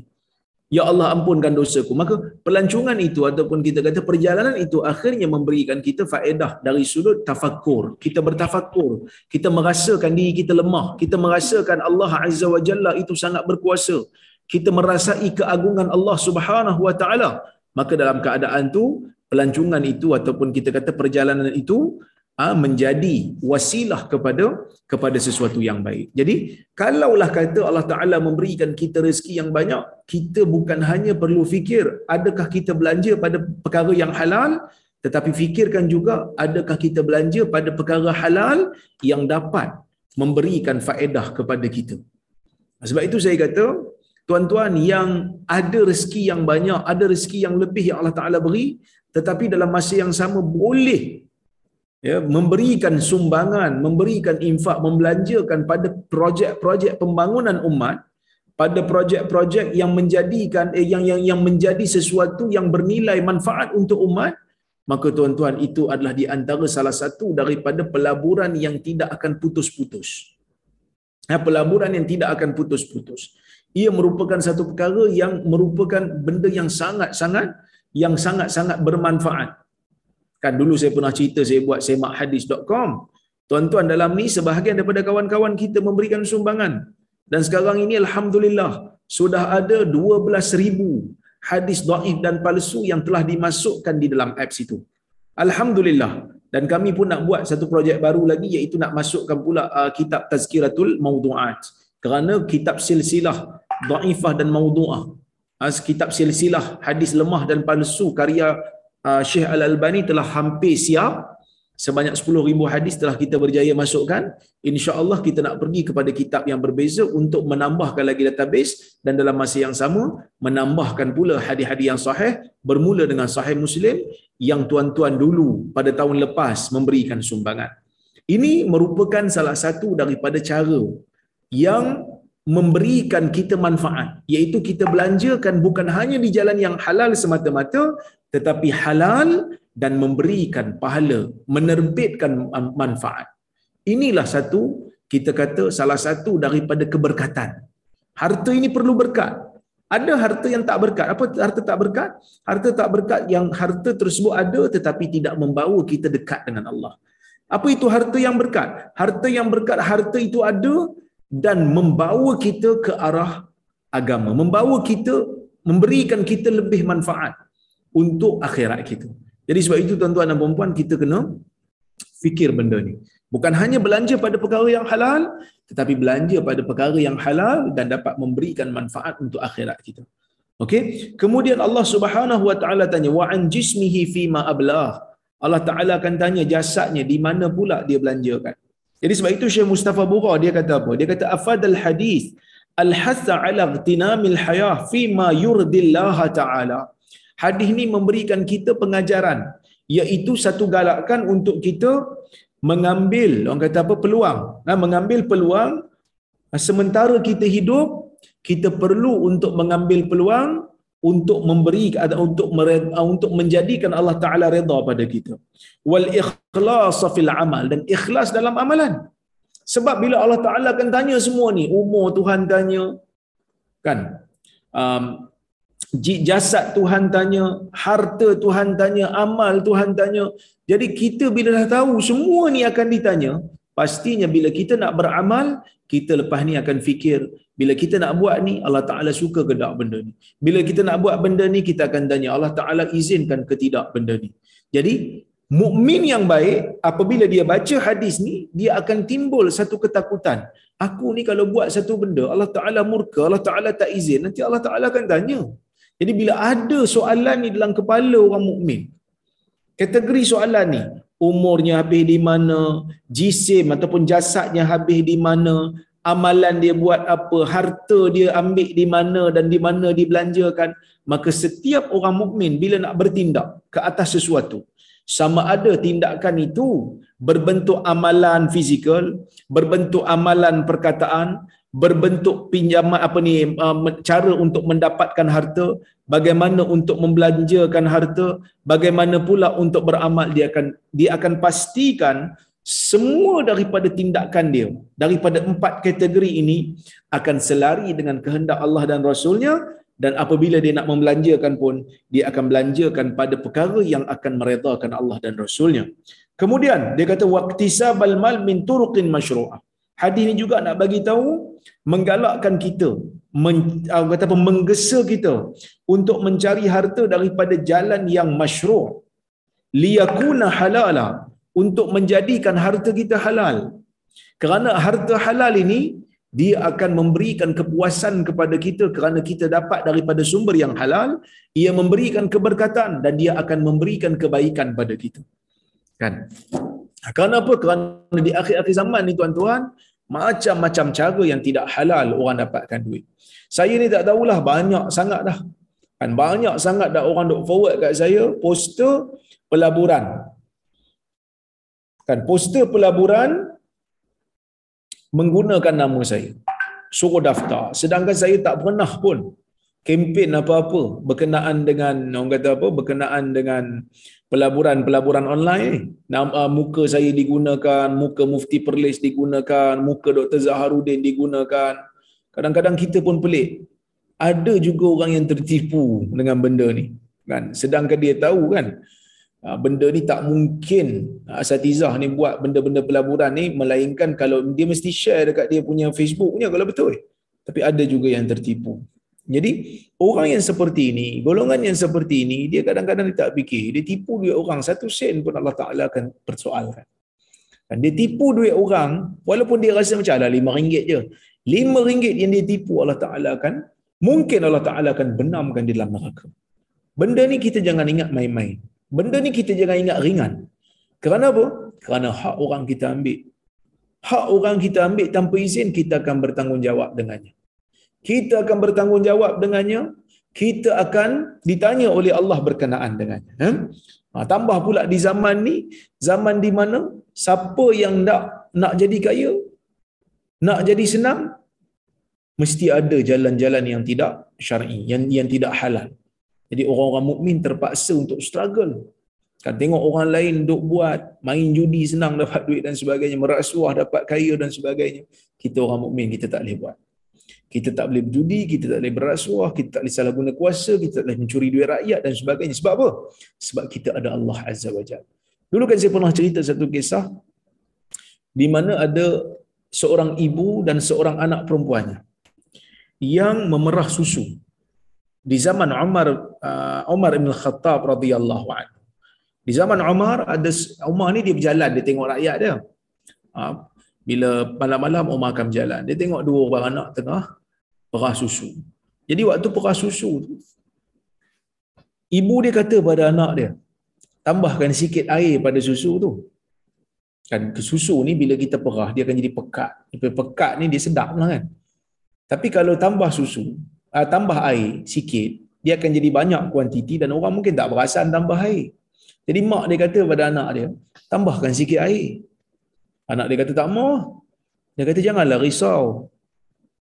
Ya Allah ampunkan dosaku. Maka pelancongan itu ataupun kita kata perjalanan itu akhirnya memberikan kita faedah dari sudut tafakur. Kita bertafakur. Kita merasakan diri kita lemah. Kita merasakan Allah Azza wa Jalla itu sangat berkuasa. Kita merasai keagungan Allah Subhanahu wa taala. Maka dalam keadaan itu pelancongan itu ataupun kita kata perjalanan itu menjadi wasilah kepada kepada sesuatu yang baik. Jadi, kalaulah kata Allah Taala memberikan kita rezeki yang banyak, kita bukan hanya perlu fikir adakah kita belanja pada perkara yang halal, tetapi fikirkan juga adakah kita belanja pada perkara halal yang dapat memberikan faedah kepada kita. Sebab itu saya kata, tuan-tuan yang ada rezeki yang banyak, ada rezeki yang lebih yang Allah Taala beri, tetapi dalam masa yang sama boleh ya memberikan sumbangan memberikan infak membelanjakan pada projek-projek pembangunan umat pada projek-projek yang menjadikan eh, yang yang yang menjadi sesuatu yang bernilai manfaat untuk umat maka tuan-tuan itu adalah di antara salah satu daripada pelaburan yang tidak akan putus-putus. Ya, pelaburan yang tidak akan putus-putus. Ia merupakan satu perkara yang merupakan benda yang sangat-sangat yang sangat-sangat bermanfaat Kan dulu saya pernah cerita saya buat semakhadis.com. Tuan-tuan dalam ni sebahagian daripada kawan-kawan kita memberikan sumbangan. Dan sekarang ini Alhamdulillah sudah ada 12,000 hadis daif dan palsu yang telah dimasukkan di dalam apps itu. Alhamdulillah. Dan kami pun nak buat satu projek baru lagi iaitu nak masukkan pula uh, kitab Tazkiratul Maudu'at. Kerana kitab silsilah daifah dan maudu'ah. Uh, kitab silsilah hadis lemah dan palsu karya uh, Syekh Al-Albani telah hampir siap. Sebanyak 10,000 hadis telah kita berjaya masukkan. insya-Allah kita nak pergi kepada kitab yang berbeza untuk menambahkan lagi database. Dan dalam masa yang sama menambahkan pula hadis-hadis yang sahih bermula dengan sahih Muslim yang tuan-tuan dulu pada tahun lepas memberikan sumbangan. Ini merupakan salah satu daripada cara yang memberikan kita manfaat. Iaitu kita belanjakan bukan hanya di jalan yang halal semata-mata tetapi halal dan memberikan pahala, menerbitkan manfaat. Inilah satu kita kata salah satu daripada keberkatan. Harta ini perlu berkat. Ada harta yang tak berkat. Apa harta tak berkat? Harta tak berkat yang harta tersebut ada tetapi tidak membawa kita dekat dengan Allah. Apa itu harta yang berkat? Harta yang berkat, harta itu ada dan membawa kita ke arah agama. Membawa kita, memberikan kita lebih manfaat untuk akhirat kita. Jadi sebab itu tuan-tuan dan puan kita kena fikir benda ni. Bukan hanya belanja pada perkara yang halal, tetapi belanja pada perkara yang halal dan dapat memberikan manfaat untuk akhirat kita. Okey. Kemudian Allah Subhanahu Wa Taala tanya wa an jismihi fi ma ablah. Allah Taala akan tanya jasadnya di mana pula dia belanjakan. Jadi sebab itu Syekh Mustafa Bura dia kata apa? Dia kata afadal hadis al-hasa ala ightinamil hayah fi ma yurdillah taala hadis ni memberikan kita pengajaran iaitu satu galakan untuk kita mengambil orang kata apa peluang. Nah, mengambil peluang sementara kita hidup kita perlu untuk mengambil peluang untuk memberi untuk untuk menjadikan Allah Taala redha pada kita. Wal ikhlas fil amal dan ikhlas dalam amalan. Sebab bila Allah Taala akan tanya semua ni umur Tuhan tanya kan? Um, jasad Tuhan tanya, harta Tuhan tanya, amal Tuhan tanya. Jadi kita bila dah tahu semua ni akan ditanya, pastinya bila kita nak beramal, kita lepas ni akan fikir, bila kita nak buat ni, Allah Ta'ala suka ke tak benda ni? Bila kita nak buat benda ni, kita akan tanya, Allah Ta'ala izinkan ke tidak benda ni? Jadi, mukmin yang baik, apabila dia baca hadis ni, dia akan timbul satu ketakutan. Aku ni kalau buat satu benda, Allah Ta'ala murka, Allah Ta'ala tak izin, nanti Allah Ta'ala akan tanya. Jadi bila ada soalan ni dalam kepala orang mukmin, kategori soalan ni, umurnya habis di mana, jisim ataupun jasadnya habis di mana, amalan dia buat apa, harta dia ambil di mana dan di mana dibelanjakan, maka setiap orang mukmin bila nak bertindak ke atas sesuatu, sama ada tindakan itu berbentuk amalan fizikal, berbentuk amalan perkataan, berbentuk pinjaman apa ni uh, cara untuk mendapatkan harta bagaimana untuk membelanjakan harta bagaimana pula untuk beramal dia akan dia akan pastikan semua daripada tindakan dia daripada empat kategori ini akan selari dengan kehendak Allah dan Rasulnya. Dan apabila dia nak membelanjakan pun dia akan belanjakan pada perkara yang akan meredakan Allah dan Rasulnya. Kemudian dia kata waqtisabal mal min turuqin masyru'ah Hadis ini juga nak bagi tahu menggalakkan kita men, kata apa menggesa kita untuk mencari harta daripada jalan yang masyru' liyakuna halala untuk menjadikan harta kita halal. Kerana harta halal ini dia akan memberikan kepuasan kepada kita kerana kita dapat daripada sumber yang halal, ia memberikan keberkatan dan dia akan memberikan kebaikan pada kita. Kan? Kerana apa? Kerana di akhir-akhir zaman ni tuan-tuan, macam-macam cara yang tidak halal orang dapatkan duit. Saya ni tak tahulah banyak sangat dah. Kan banyak sangat dah orang duk forward kat saya poster pelaburan. Kan poster pelaburan menggunakan nama saya. Suruh daftar. Sedangkan saya tak pernah pun kempen apa-apa berkenaan dengan orang kata apa berkenaan dengan pelaburan-pelaburan online ni. Uh, muka saya digunakan, muka Mufti Perlis digunakan, muka Dr. Zaharuddin digunakan. Kadang-kadang kita pun pelik. Ada juga orang yang tertipu dengan benda ni. Kan? Sedangkan dia tahu kan, Ah, benda ni tak mungkin ah, asatizah ni buat benda-benda pelaburan ni melainkan kalau dia mesti share dekat dia punya Facebook punya kalau betul tapi ada juga yang tertipu jadi orang yang seperti ini golongan yang seperti ini dia kadang-kadang dia tak fikir dia tipu duit orang satu sen pun Allah Ta'ala akan persoalkan dan dia tipu duit orang walaupun dia rasa macam ada lima ringgit je lima ringgit yang dia tipu Allah Ta'ala akan mungkin Allah Ta'ala akan benamkan di dalam neraka benda ni kita jangan ingat main-main Benda ni kita jangan ingat ringan. Kerana apa? Kerana hak orang kita ambil. Hak orang kita ambil tanpa izin, kita akan bertanggungjawab dengannya. Kita akan bertanggungjawab dengannya. Kita akan ditanya oleh Allah berkenaan dengannya. Ha? Ha, tambah pula di zaman ni, zaman di mana siapa yang nak nak jadi kaya, nak jadi senang, mesti ada jalan-jalan yang tidak syar'i, yang yang tidak halal. Jadi orang-orang mukmin terpaksa untuk struggle. Kan tengok orang lain duk buat main judi senang dapat duit dan sebagainya, merasuah dapat kaya dan sebagainya. Kita orang mukmin kita tak boleh buat. Kita tak boleh berjudi, kita tak boleh berasuah, kita tak boleh salah guna kuasa, kita tak boleh mencuri duit rakyat dan sebagainya. Sebab apa? Sebab kita ada Allah Azza wa Jalla. Dulu kan saya pernah cerita satu kisah di mana ada seorang ibu dan seorang anak perempuannya yang memerah susu di zaman Umar uh, Umar bin Khattab radhiyallahu anhu. Di zaman Umar ada Umar ni dia berjalan dia tengok rakyat dia. Uh, bila malam-malam Umar akan berjalan, dia tengok dua orang anak tengah perah susu. Jadi waktu perah susu tu ibu dia kata pada anak dia, tambahkan sikit air pada susu tu. Kan susu ni bila kita perah dia akan jadi pekat. Pekat ni dia sedap lah kan. Tapi kalau tambah susu, uh, tambah air sikit, dia akan jadi banyak kuantiti dan orang mungkin tak perasan tambah air. Jadi mak dia kata pada anak dia, tambahkan sikit air. Anak dia kata tak mau. Dia kata janganlah risau.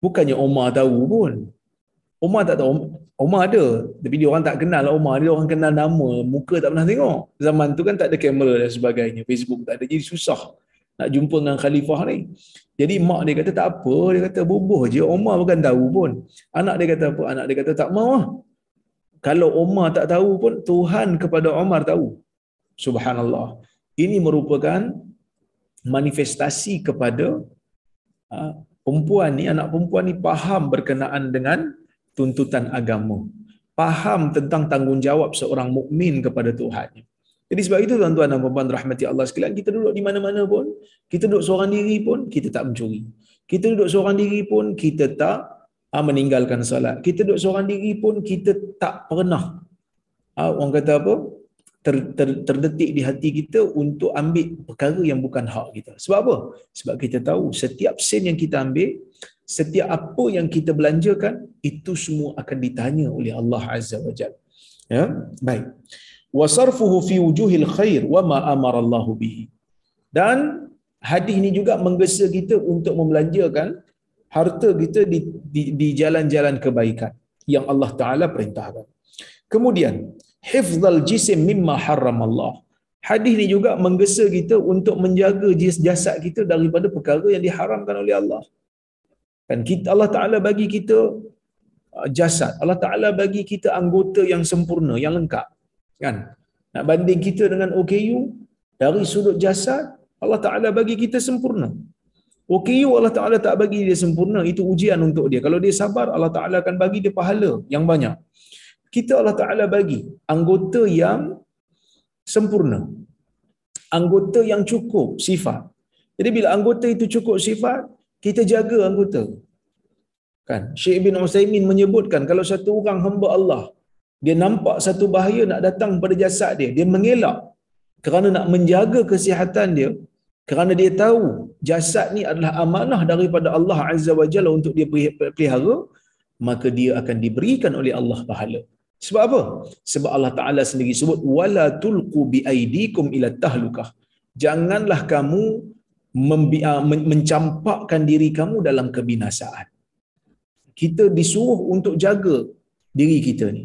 Bukannya Omar tahu pun. Omar tak tahu. Omar ada. Tapi dia orang tak kenal Omar. Dia orang kenal nama. Muka tak pernah tengok. Zaman tu kan tak ada kamera dan sebagainya. Facebook tak ada. Jadi susah nak jumpa dengan khalifah ni. Jadi mak dia kata tak apa, dia kata bubuh je, Omar bukan tahu pun. Anak dia kata apa? Anak dia kata tak mau lah. Kalau Omar tak tahu pun, Tuhan kepada Omar tahu. Subhanallah. Ini merupakan manifestasi kepada uh, perempuan ni, anak perempuan ni faham berkenaan dengan tuntutan agama. Faham tentang tanggungjawab seorang mukmin kepada Tuhan. Jadi sebab itu tuan-tuan dan puan-puan rahmati Allah sekalian, kita duduk di mana-mana pun, kita duduk seorang diri pun, kita tak mencuri. Kita duduk seorang diri pun, kita tak ha, meninggalkan salat. Kita duduk seorang diri pun, kita tak pernah, ha, orang kata apa, ter, ter, terdetik di hati kita untuk ambil perkara yang bukan hak kita. Sebab apa? Sebab kita tahu setiap sen yang kita ambil, setiap apa yang kita belanjakan, itu semua akan ditanya oleh Allah Azza wa Jal. Ya? Baik fi wujuhil khair wa ma amara Allah bihi. Dan hadis ini juga menggesa kita untuk membelanjakan harta kita di, di, di jalan-jalan kebaikan yang Allah Taala perintahkan. Kemudian hifzal jisim mimma haram Allah. Hadis ini juga menggesa kita untuk menjaga jasad kita daripada perkara yang diharamkan oleh Allah. Dan kita Allah Taala bagi kita uh, jasad. Allah Taala bagi kita anggota yang sempurna, yang lengkap kan nak banding kita dengan OKU dari sudut jasad Allah Taala bagi kita sempurna OKU Allah Taala tak bagi dia sempurna itu ujian untuk dia kalau dia sabar Allah Taala akan bagi dia pahala yang banyak kita Allah Taala bagi anggota yang sempurna. Anggota yang cukup sifat. Jadi bila anggota itu cukup sifat kita jaga anggota. Kan? Syekh bin Utsaimin menyebutkan kalau satu orang hamba Allah dia nampak satu bahaya nak datang pada jasad dia dia mengelak. Kerana nak menjaga kesihatan dia kerana dia tahu jasad ni adalah amanah daripada Allah Azza wa Jalla untuk dia pelihara maka dia akan diberikan oleh Allah pahala sebab apa? Sebab Allah Taala sendiri sebut wala tulqu bi aidikum ila tahlukah. Janganlah kamu ah, mencampakkan diri kamu dalam kebinasaan. Kita disuruh untuk jaga diri kita ni.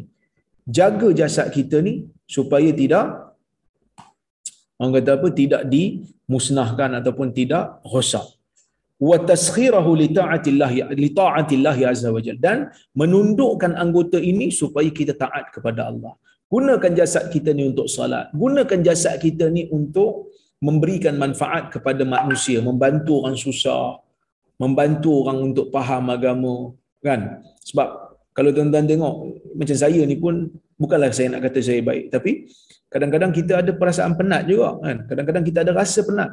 Jaga jasad kita ni supaya tidak orang kata apa tidak dimusnahkan ataupun tidak rosak wa taskhirahu li ta'atillah li ta'atillah azza wajal dan menundukkan anggota ini supaya kita taat kepada Allah. Gunakan jasad kita ni untuk salat. Gunakan jasad kita ni untuk memberikan manfaat kepada manusia membantu orang susah membantu orang untuk faham agama kan? Sebab kalau tuan-tuan tengok macam saya ni pun bukanlah saya nak kata saya baik. Tapi kadang-kadang kita ada perasaan penat juga kan? Kadang-kadang kita ada rasa penat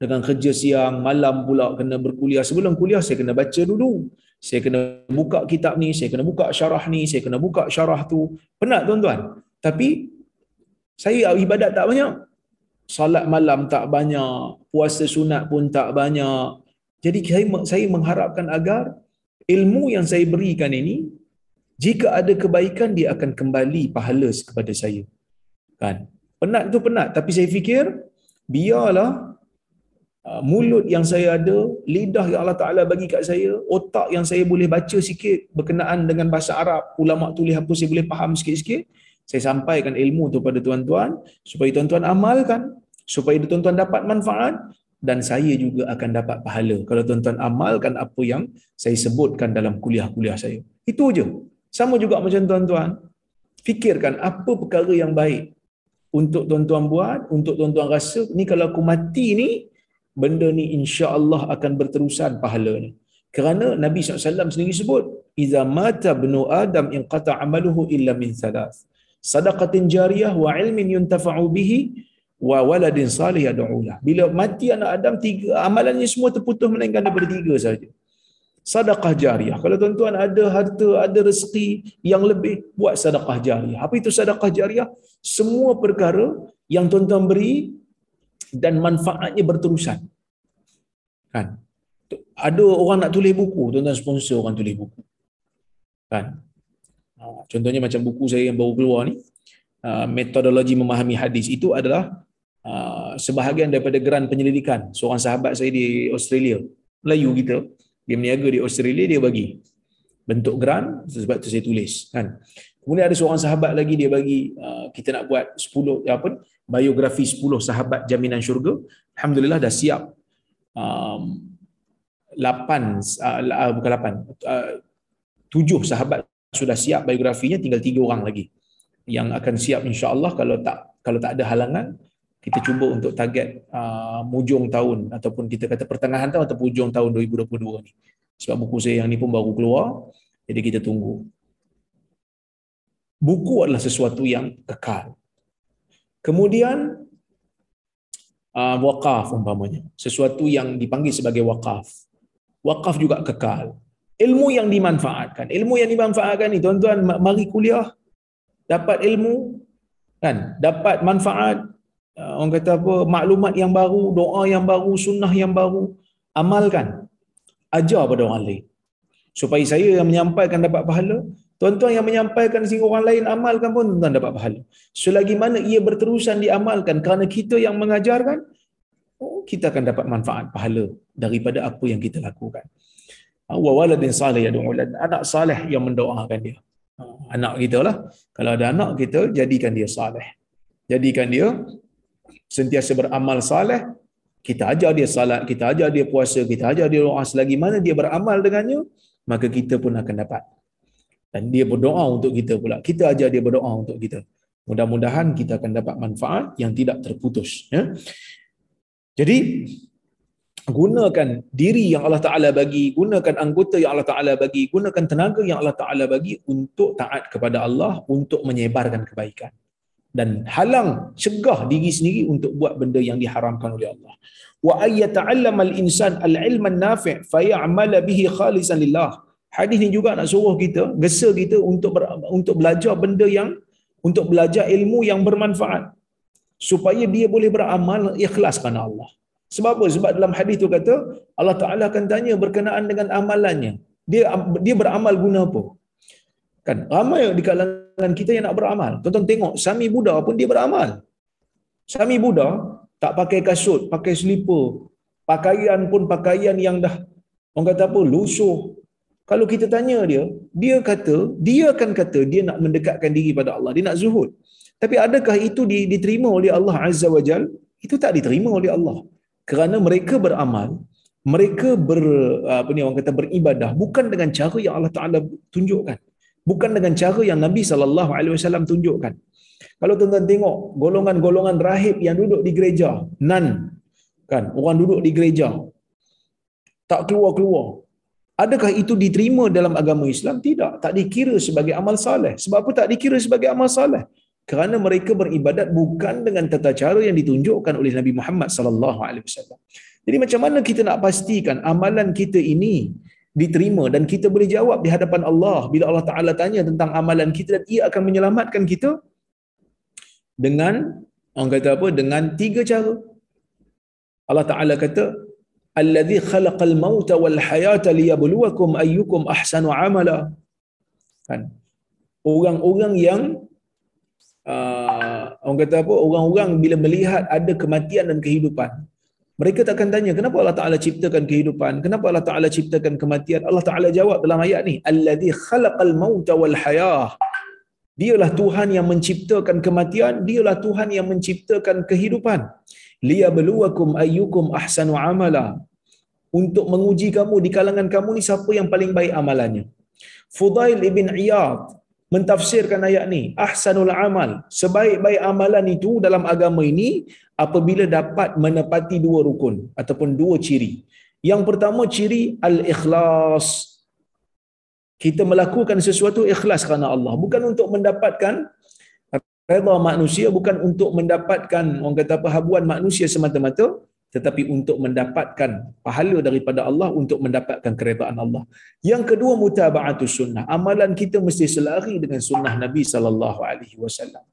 dengan kerja siang malam pula kena berkuliah. Sebelum kuliah saya kena baca dulu. Saya kena buka kitab ni saya kena buka syarah ni saya kena buka syarah tu. Penat tuan-tuan. Tapi saya ibadat tak banyak salat malam tak banyak puasa sunat pun tak banyak. Jadi saya saya mengharapkan agar ilmu yang saya berikan ini jika ada kebaikan dia akan kembali pahala kepada saya. Kan? Penat tu penat tapi saya fikir biarlah mulut yang saya ada lidah yang Allah Taala bagi kat saya otak yang saya boleh baca sikit berkenaan dengan bahasa Arab ulama tulis apa saya boleh faham sikit-sikit saya sampaikan ilmu tu pada tuan-tuan supaya tuan-tuan amalkan supaya tuan-tuan dapat manfaat dan saya juga akan dapat pahala. Kalau tuan-tuan amalkan apa yang saya sebutkan dalam kuliah-kuliah saya. Itu je. Sama juga macam tuan-tuan fikirkan apa perkara yang baik untuk tuan-tuan buat untuk tuan-tuan rasa ni kalau aku mati ni benda ni insya-Allah akan berterusan pahala ni. Kerana Nabi SAW sendiri sebut iza mata bnu adam in qata amaluhu illa min thalath. Sadaqatin jariyah wa ilmin yuntafa'u bihi wa waladin salih yad'ulah. Bila mati anak adam tiga amalannya semua terputus melainkan daripada tiga saja sedekah jariah kalau tuan-tuan ada harta ada rezeki yang lebih buat sedekah jariah apa itu sedekah jariah semua perkara yang tuan-tuan beri dan manfaatnya berterusan. Kan? Ada orang nak tulis buku tuan-tuan sponsor orang tulis buku. Kan? Ha, contohnya macam buku saya yang baru keluar ni ha, metodologi memahami hadis. Itu adalah uh, sebahagian daripada geran penyelidikan seorang sahabat saya di Australia. Melayu kita. Dia meniaga di Australia dia bagi bentuk geran sebab tu saya tulis kan kemudian ada seorang sahabat lagi dia bagi uh, kita nak buat 10 apa biografi 10 sahabat jaminan syurga alhamdulillah dah siap um, 8 uh, bukan 8 uh, 7 sahabat sudah siap biografinya tinggal 3 orang lagi yang akan siap insya-Allah kalau tak kalau tak ada halangan kita cuba untuk target uh, mujung tahun ataupun kita kata pertengahan tahun atau hujung tahun 2022 ni. Sebab buku saya yang ni pun baru keluar, jadi kita tunggu. Buku adalah sesuatu yang kekal. Kemudian uh, wakaf umpamanya, sesuatu yang dipanggil sebagai wakaf. Wakaf juga kekal. Ilmu yang dimanfaatkan. Ilmu yang dimanfaatkan ni tuan-tuan mari kuliah dapat ilmu kan, dapat manfaat Ah, orang kata apa maklumat yang baru doa yang baru sunnah yang baru amalkan ajar pada orang lain supaya saya yang menyampaikan dapat pahala tuan-tuan yang menyampaikan sehingga orang lain amalkan pun tuan-tuan dapat pahala. Selagi mana ia berterusan diamalkan kerana kita yang mengajarkan oh, kita akan dapat manfaat pahala daripada apa yang kita lakukan. Ah, wa waladin salih yad'u anak salih yang mendoakan dia. Ah, anak kita lah. Kalau ada anak kita jadikan dia salih. Jadikan dia sentiasa beramal saleh, kita ajar dia salat, kita ajar dia puasa, kita ajar dia doa. Selagi mana dia beramal dengannya, maka kita pun akan dapat. Dan dia berdoa untuk kita pula. Kita ajar dia berdoa untuk kita. Mudah-mudahan kita akan dapat manfaat yang tidak terputus. Ya? Jadi, gunakan diri yang Allah Ta'ala bagi, gunakan anggota yang Allah Ta'ala bagi, gunakan tenaga yang Allah Ta'ala bagi untuk taat kepada Allah, untuk menyebarkan kebaikan dan halang cegah diri sendiri untuk buat benda yang diharamkan oleh Allah. Wa ayyata'allam al-insan al-ilm an-nafi' fa ya'mal bihi khalisan lillah. Hadis ni juga nak suruh kita, gesa kita untuk ber, untuk belajar benda yang untuk belajar ilmu yang bermanfaat supaya dia boleh beramal ikhlas kerana Allah. Sebab apa? Sebab dalam hadis tu kata Allah Taala akan tanya berkenaan dengan amalannya. Dia dia beramal guna apa? Kan ramai di kalangan kita yang nak beramal. Tonton tengok Sami Buddha pun dia beramal. Sami Buddha tak pakai kasut, pakai selipar. Pakaian pun pakaian yang dah orang kata apa? lusuh. Kalau kita tanya dia, dia kata, dia akan kata dia nak mendekatkan diri pada Allah, dia nak zuhud. Tapi adakah itu diterima oleh Allah Azza wa Jal? Itu tak diterima oleh Allah. Kerana mereka beramal mereka ber apa ni orang kata beribadah bukan dengan cara yang Allah Taala tunjukkan bukan dengan cara yang Nabi wasallam tunjukkan kalau tuan-tuan tengok golongan-golongan rahib yang duduk di gereja nan kan orang duduk di gereja tak keluar-keluar adakah itu diterima dalam agama Islam? Tidak. Tak dikira sebagai amal saleh. Sebab apa tak dikira sebagai amal saleh? Kerana mereka beribadat bukan dengan tata cara yang ditunjukkan oleh Nabi Muhammad sallallahu alaihi wasallam. Jadi macam mana kita nak pastikan amalan kita ini diterima dan kita boleh jawab di hadapan Allah? Bila Allah Taala tanya tentang amalan kita dan ia akan menyelamatkan kita? Dengan orang kata apa? Dengan tiga cara. Allah Taala kata allazi khalaqal mauta wal hayata liyabluwakum ayyukum ahsanu amala kan orang-orang yang uh, orang kata apa orang-orang bila melihat ada kematian dan kehidupan mereka takkan tanya kenapa Allah Taala ciptakan kehidupan, kenapa Allah Taala ciptakan kematian. Allah Taala jawab dalam ayat ni, allazi khalaqal mauta wal hayah. Dialah Tuhan yang menciptakan kematian, dialah Tuhan yang menciptakan kehidupan. Liyabluwakum ayyukum ahsanu amala. Untuk menguji kamu di kalangan kamu ni siapa yang paling baik amalannya. Fudail ibn Iyad mentafsirkan ayat ni ahsanul amal sebaik-baik amalan itu dalam agama ini apabila dapat menepati dua rukun ataupun dua ciri yang pertama ciri al-ikhlas kita melakukan sesuatu ikhlas kerana Allah bukan untuk mendapatkan redha manusia bukan untuk mendapatkan orang kata apa habuan manusia semata-mata tetapi untuk mendapatkan pahala daripada Allah untuk mendapatkan keredaan Allah. Yang kedua mutaba'atus sunnah. Amalan kita mesti selari dengan sunnah Nabi sallallahu alaihi wasallam.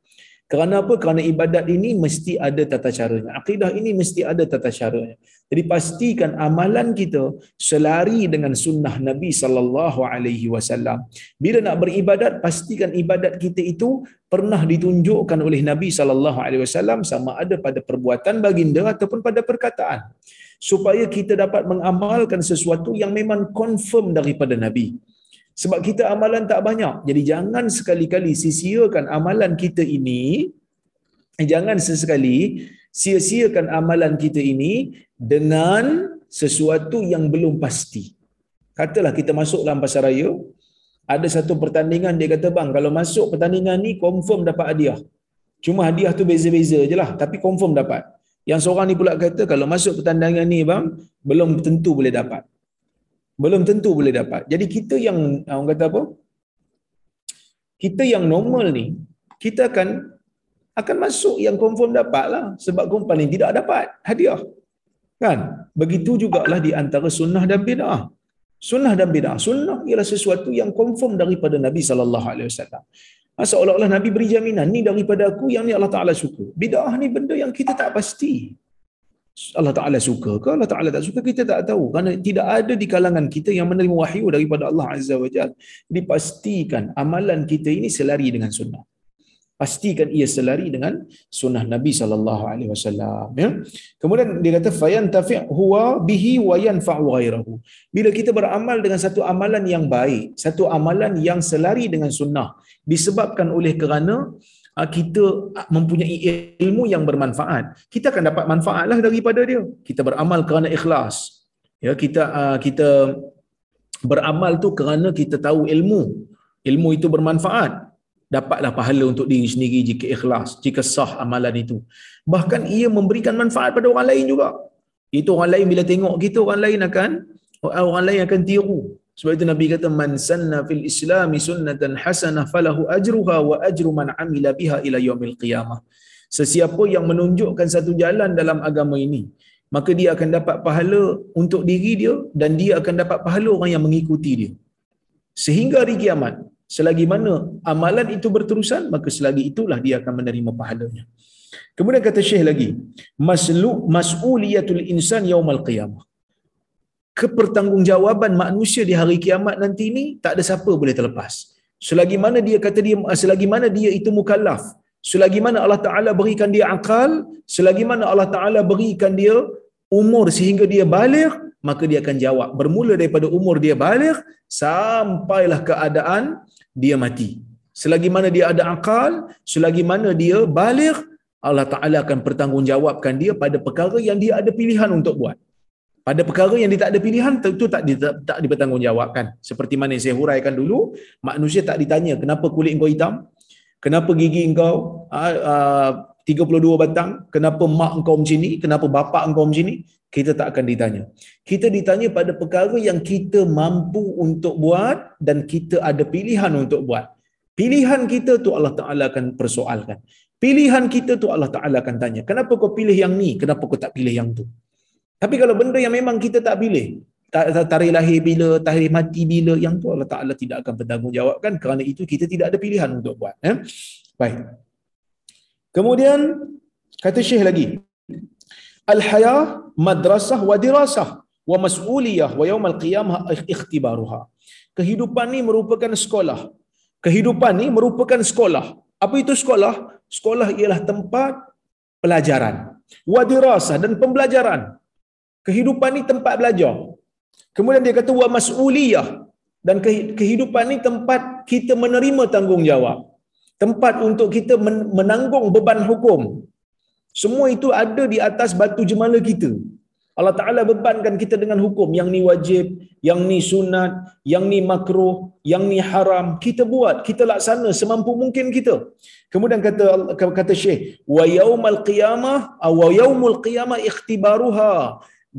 Kerana apa? Kerana ibadat ini mesti ada tata caranya. Akidah ini mesti ada tata caranya. Jadi pastikan amalan kita selari dengan sunnah Nabi sallallahu alaihi wasallam. Bila nak beribadat, pastikan ibadat kita itu pernah ditunjukkan oleh Nabi sallallahu alaihi wasallam sama ada pada perbuatan baginda ataupun pada perkataan. Supaya kita dapat mengamalkan sesuatu yang memang confirm daripada Nabi. Sebab kita amalan tak banyak. Jadi jangan sekali-kali sia-siakan amalan kita ini. Jangan sesekali sia-siakan amalan kita ini dengan sesuatu yang belum pasti. Katalah kita masuk dalam pasar raya, ada satu pertandingan dia kata bang kalau masuk pertandingan ni confirm dapat hadiah. Cuma hadiah tu beza-beza je lah tapi confirm dapat. Yang seorang ni pula kata kalau masuk pertandingan ni bang belum tentu boleh dapat belum tentu boleh dapat. Jadi kita yang orang kata apa? Kita yang normal ni, kita akan akan masuk yang confirm dapat lah. Sebab confirm paling tidak dapat hadiah. Kan? Begitu jugalah di antara sunnah dan bid'ah. Sunnah dan bid'ah. Sunnah ialah sesuatu yang confirm daripada Nabi sallallahu alaihi wasallam. Seolah-olah Nabi beri jaminan ni daripada aku yang ni Allah Taala suka. Bid'ah ni benda yang kita tak pasti. Allah Ta'ala suka ke? Allah Ta'ala tak suka kita tak tahu. Kerana tidak ada di kalangan kita yang menerima wahyu daripada Allah Azza wa Jal dipastikan amalan kita ini selari dengan sunnah. Pastikan ia selari dengan sunnah Nabi sallallahu alaihi wasallam ya. Kemudian dia kata fayan tafi' huwa bihi wa yanfa'u ghairahu bila kita beramal dengan satu amalan yang baik satu amalan yang selari dengan sunnah disebabkan oleh kerana Ah, kita mempunyai ilmu yang bermanfaat, kita akan dapat manfaatlah daripada dia. Kita beramal kerana ikhlas. Ya, kita ah, kita beramal tu kerana kita tahu ilmu. Ilmu itu bermanfaat. Dapatlah pahala untuk diri sendiri jika ikhlas, jika sah amalan itu. Bahkan ia memberikan manfaat pada orang lain juga. Itu orang lain bila tengok kita, orang lain akan orang lain akan tiru. Sebab itu Nabi kata man sanna fil Islam sunnatan hasanah falahu ajruha wa ajru man amila biha ila yaumil qiyamah. Sesiapa yang menunjukkan satu jalan dalam agama ini, maka dia akan dapat pahala untuk diri dia dan dia akan dapat pahala orang yang mengikuti dia. Sehingga hari kiamat, selagi mana amalan itu berterusan, maka selagi itulah dia akan menerima pahalanya. Kemudian kata Syekh lagi, mas'uliyatul insan yaumal qiyamah kepertanggungjawaban manusia di hari kiamat nanti ini tak ada siapa boleh terlepas. Selagi mana dia kata dia selagi mana dia itu mukallaf, selagi mana Allah Taala berikan dia akal, selagi mana Allah Taala berikan dia umur sehingga dia balik, maka dia akan jawab bermula daripada umur dia balik sampailah keadaan dia mati. Selagi mana dia ada akal, selagi mana dia balik, Allah Taala akan pertanggungjawabkan dia pada perkara yang dia ada pilihan untuk buat pada perkara yang dia tak ada pilihan tentu tak di, tak, tak dipertanggungjawabkan seperti mana yang saya huraikan dulu manusia tak ditanya kenapa kulit kau hitam? Kenapa gigi kau uh, uh, 32 batang? Kenapa mak kau macam ni? Kenapa bapak kau macam ni? Kita tak akan ditanya. Kita ditanya pada perkara yang kita mampu untuk buat dan kita ada pilihan untuk buat. Pilihan kita tu Allah Taala akan persoalkan. Pilihan kita tu Allah Taala akan tanya kenapa kau pilih yang ni? Kenapa kau tak pilih yang tu tapi kalau benda yang memang kita tak pilih, tarikh lahir bila, tarikh mati bila, yang tu Allah Ta'ala tidak akan bertanggungjawabkan kerana itu kita tidak ada pilihan untuk buat. Eh? Baik. Kemudian, kata Syekh lagi, Al-Hayah madrasah wa dirasah wa mas'uliyah wa yawmal qiyamah ikhtibaruha. Kehidupan ni merupakan sekolah. Kehidupan ni merupakan sekolah. Apa itu sekolah? Sekolah ialah tempat pelajaran. Wadirasah dan pembelajaran kehidupan ni tempat belajar. Kemudian dia kata wa mas'uliyah dan kehidupan ni tempat kita menerima tanggungjawab. Tempat untuk kita menanggung beban hukum. Semua itu ada di atas batu jemala kita. Allah Ta'ala bebankan kita dengan hukum. Yang ni wajib, yang ni sunat, yang ni makruh, yang ni haram. Kita buat, kita laksana semampu mungkin kita. Kemudian kata kata Syekh, yaumal qiyamah, wa yaumul qiyamah ikhtibaruha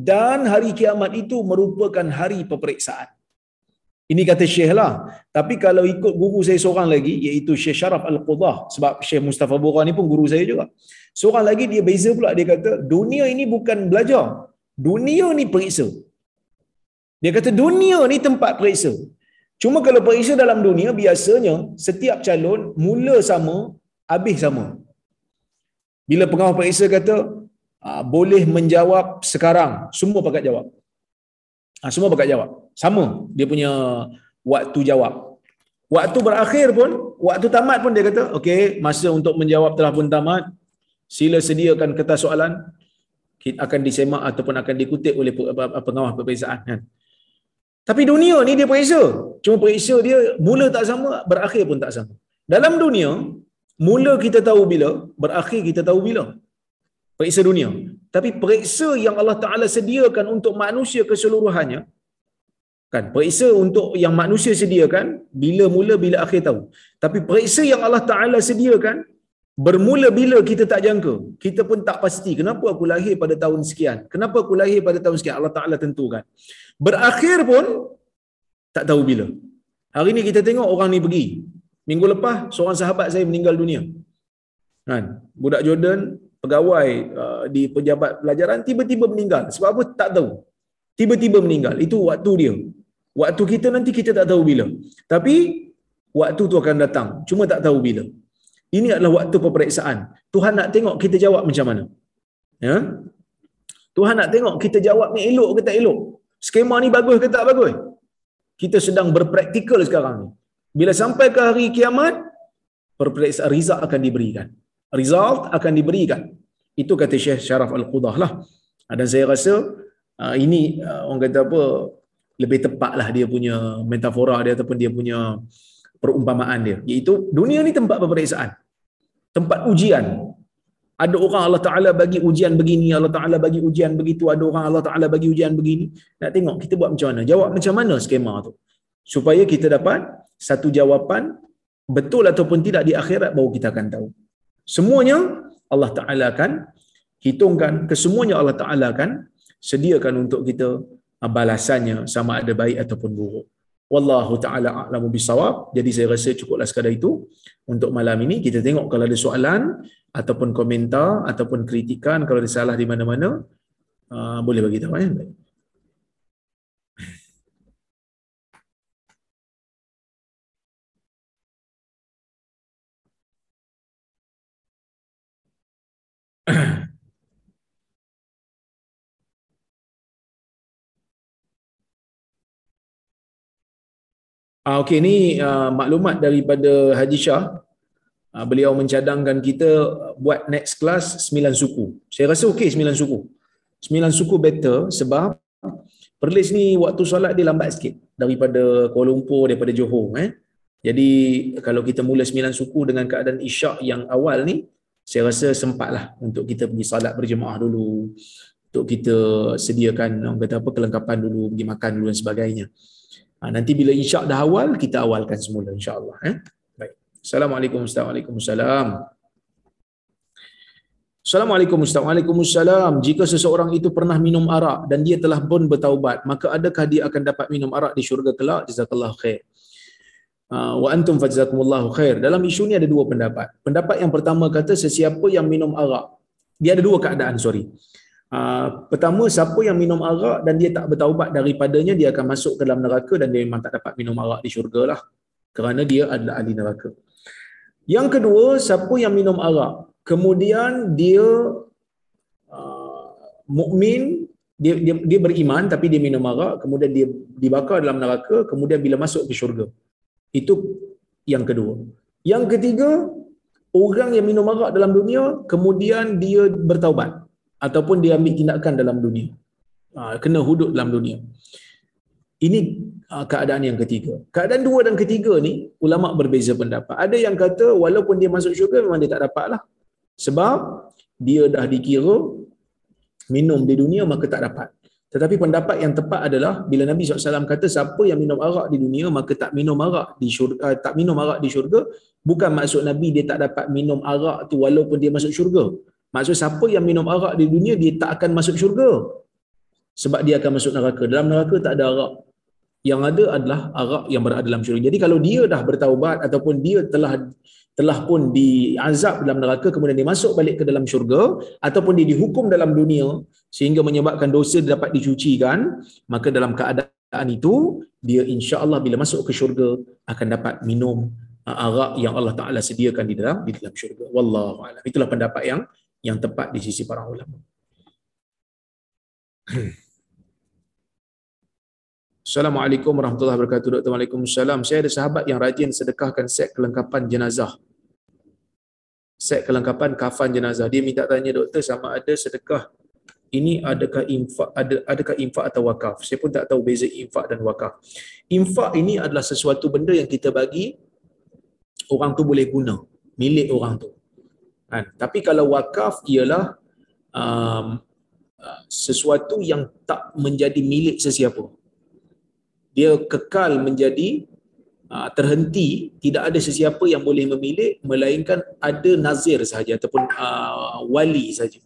dan hari kiamat itu merupakan hari peperiksaan. Ini kata Syekh lah. Tapi kalau ikut guru saya seorang lagi, iaitu Syekh Syaraf Al-Qudah. Sebab Syekh Mustafa Bura ni pun guru saya juga. Seorang lagi dia beza pula. Dia kata, dunia ini bukan belajar. Dunia ni periksa. Dia kata, dunia ni tempat periksa. Cuma kalau periksa dalam dunia, biasanya setiap calon mula sama, habis sama. Bila pengawal periksa kata, boleh menjawab sekarang. Semua pakat jawab. Ha, semua pakat jawab. Sama dia punya waktu jawab. Waktu berakhir pun waktu tamat pun dia kata okey masa untuk menjawab telah pun tamat. Sila sediakan kertas soalan. Akan disemak ataupun akan dikutip oleh pengawas peperiksaan kan? Tapi dunia ni dia periksa. Cuma periksa dia mula tak sama berakhir pun tak sama. Dalam dunia mula kita tahu bila berakhir kita tahu bila periksa dunia. Tapi periksa yang Allah Ta'ala sediakan untuk manusia keseluruhannya, kan periksa untuk yang manusia sediakan, bila mula, bila akhir tahu. Tapi periksa yang Allah Ta'ala sediakan, bermula bila kita tak jangka. Kita pun tak pasti, kenapa aku lahir pada tahun sekian? Kenapa aku lahir pada tahun sekian? Allah Ta'ala tentukan. Berakhir pun, tak tahu bila. Hari ni kita tengok orang ni pergi. Minggu lepas, seorang sahabat saya meninggal dunia. Kan? Budak Jordan pegawai uh, di pejabat pelajaran tiba-tiba meninggal. Sebab apa? Tak tahu. Tiba-tiba meninggal. Itu waktu dia. Waktu kita nanti kita tak tahu bila. Tapi waktu tu akan datang. Cuma tak tahu bila. Ini adalah waktu peperiksaan. Tuhan nak tengok kita jawab macam mana. Ya? Tuhan nak tengok kita jawab ni elok ke tak elok. Skema ni bagus ke tak bagus. Kita sedang berpraktikal sekarang ni. Bila sampai ke hari kiamat, peperiksaan rizal akan diberikan result akan diberikan. Itu kata Syekh Syaraf Al-Qudah lah. Ah, dan saya rasa uh, ini uh, orang kata apa lebih tepatlah dia punya metafora dia ataupun dia punya perumpamaan dia. Iaitu dunia ni tempat peperiksaan. Tempat ujian. Ada orang Allah Ta'ala bagi ujian begini, Allah Ta'ala bagi ujian begitu, ada orang Allah Ta'ala bagi ujian begini. Nak tengok kita buat macam mana? Jawab macam mana skema tu? Supaya kita dapat satu jawapan betul ataupun tidak di akhirat baru kita akan tahu. Semuanya Allah Ta'ala akan hitungkan, kesemuanya Allah Ta'ala akan sediakan untuk kita balasannya sama ada baik ataupun buruk. Wallahu ta'ala a'lamu bisawab. Jadi saya rasa cukuplah sekadar itu untuk malam ini. Kita tengok kalau ada soalan ataupun komentar ataupun kritikan kalau ada salah di mana-mana uh, boleh bagi tahu ya. Ah okey ni uh, maklumat daripada Haji Shah. Uh, beliau mencadangkan kita buat next class 9 suku. Saya rasa okey 9 suku. 9 suku better sebab Perlis ni waktu solat dia lambat sikit daripada Kuala Lumpur daripada Johor eh. Jadi kalau kita mula 9 suku dengan keadaan isyak yang awal ni saya rasa sempatlah untuk kita pergi solat berjemaah dulu. untuk kita sediakan orang kata apa kelengkapan dulu pergi makan dulu dan sebagainya ha, nanti bila isyak dah awal kita awalkan semula insyaallah eh baik assalamualaikum warahmatullahi Assalamualaikum Waalaikumsalam. Jika seseorang itu pernah minum arak dan dia telah pun bertaubat, maka adakah dia akan dapat minum arak di syurga kelak? Jazakallah khair. Uh, wa antum fajazakumullahu khair. Dalam isu ni ada dua pendapat. Pendapat yang pertama kata sesiapa yang minum arak, dia ada dua keadaan, sorry. Uh, pertama, siapa yang minum arak dan dia tak bertaubat daripadanya, dia akan masuk ke dalam neraka dan dia memang tak dapat minum arak di syurga lah. Kerana dia adalah ahli neraka. Yang kedua, siapa yang minum arak, kemudian dia uh, mukmin dia, dia dia beriman tapi dia minum arak kemudian dia dibakar dalam neraka kemudian bila masuk ke syurga itu yang kedua yang ketiga orang yang minum arak dalam dunia kemudian dia bertaubat ataupun dia ambil tindakan dalam dunia. Uh, kena hudud dalam dunia. Ini uh, keadaan yang ketiga. Keadaan dua dan ketiga ni ulama berbeza pendapat. Ada yang kata walaupun dia masuk syurga memang dia tak dapat lah sebab dia dah dikira minum di dunia maka tak dapat. Tetapi pendapat yang tepat adalah bila Nabi SAW kata siapa yang minum arak di dunia maka tak minum arak di syurga, uh, tak minum arak di syurga. Bukan maksud Nabi dia tak dapat minum arak tu walaupun dia masuk syurga. Maksud siapa yang minum arak di dunia dia tak akan masuk syurga. Sebab dia akan masuk neraka. Dalam neraka tak ada arak. Yang ada adalah arak yang berada dalam syurga. Jadi kalau dia dah bertaubat ataupun dia telah telah pun diazab dalam neraka kemudian dia masuk balik ke dalam syurga ataupun dia dihukum dalam dunia sehingga menyebabkan dosa dapat dicucikan maka dalam keadaan itu dia insya-Allah bila masuk ke syurga akan dapat minum uh, arak yang Allah Taala sediakan di dalam di dalam syurga wallahu alam itulah pendapat yang yang tepat di sisi para ulama Assalamualaikum warahmatullahi wabarakatuh. Doktor Waalaikumsalam. Saya ada sahabat yang rajin sedekahkan set kelengkapan jenazah set kelengkapan kafan jenazah. Dia minta tanya doktor sama ada sedekah ini adakah infak ada adakah infak atau wakaf. Saya pun tak tahu beza infak dan wakaf. Infak ini adalah sesuatu benda yang kita bagi orang tu boleh guna, milik orang tu. Kan? Tapi kalau wakaf ialah um, sesuatu yang tak menjadi milik sesiapa. Dia kekal menjadi Ah, terhenti tidak ada sesiapa yang boleh memilih melainkan ada nazir sahaja ataupun uh, wali saja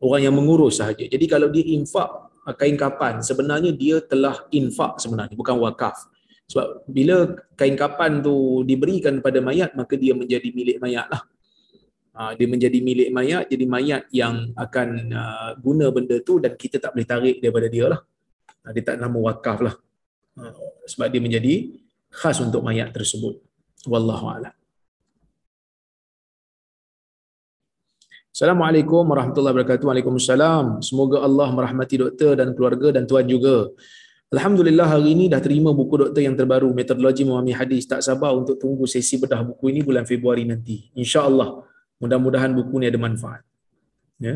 orang yang mengurus sahaja jadi kalau dia infak uh, kain kapan sebenarnya dia telah infak sebenarnya bukan wakaf sebab bila kain kapan tu diberikan pada mayat maka dia menjadi milik mayat lah uh, dia menjadi milik mayat jadi mayat yang akan uh, guna benda tu dan kita tak boleh tarik daripada dia lah uh, dia tak nama wakaf lah uh, sebab dia menjadi khas untuk mayat tersebut. Wallahu a'lam. Assalamualaikum warahmatullahi wabarakatuh. Waalaikumsalam. Semoga Allah merahmati doktor dan keluarga dan tuan juga. Alhamdulillah hari ini dah terima buku doktor yang terbaru Metodologi Memahami Hadis. Tak sabar untuk tunggu sesi bedah buku ini bulan Februari nanti. Insya-Allah. Mudah-mudahan buku ini ada manfaat. Ya.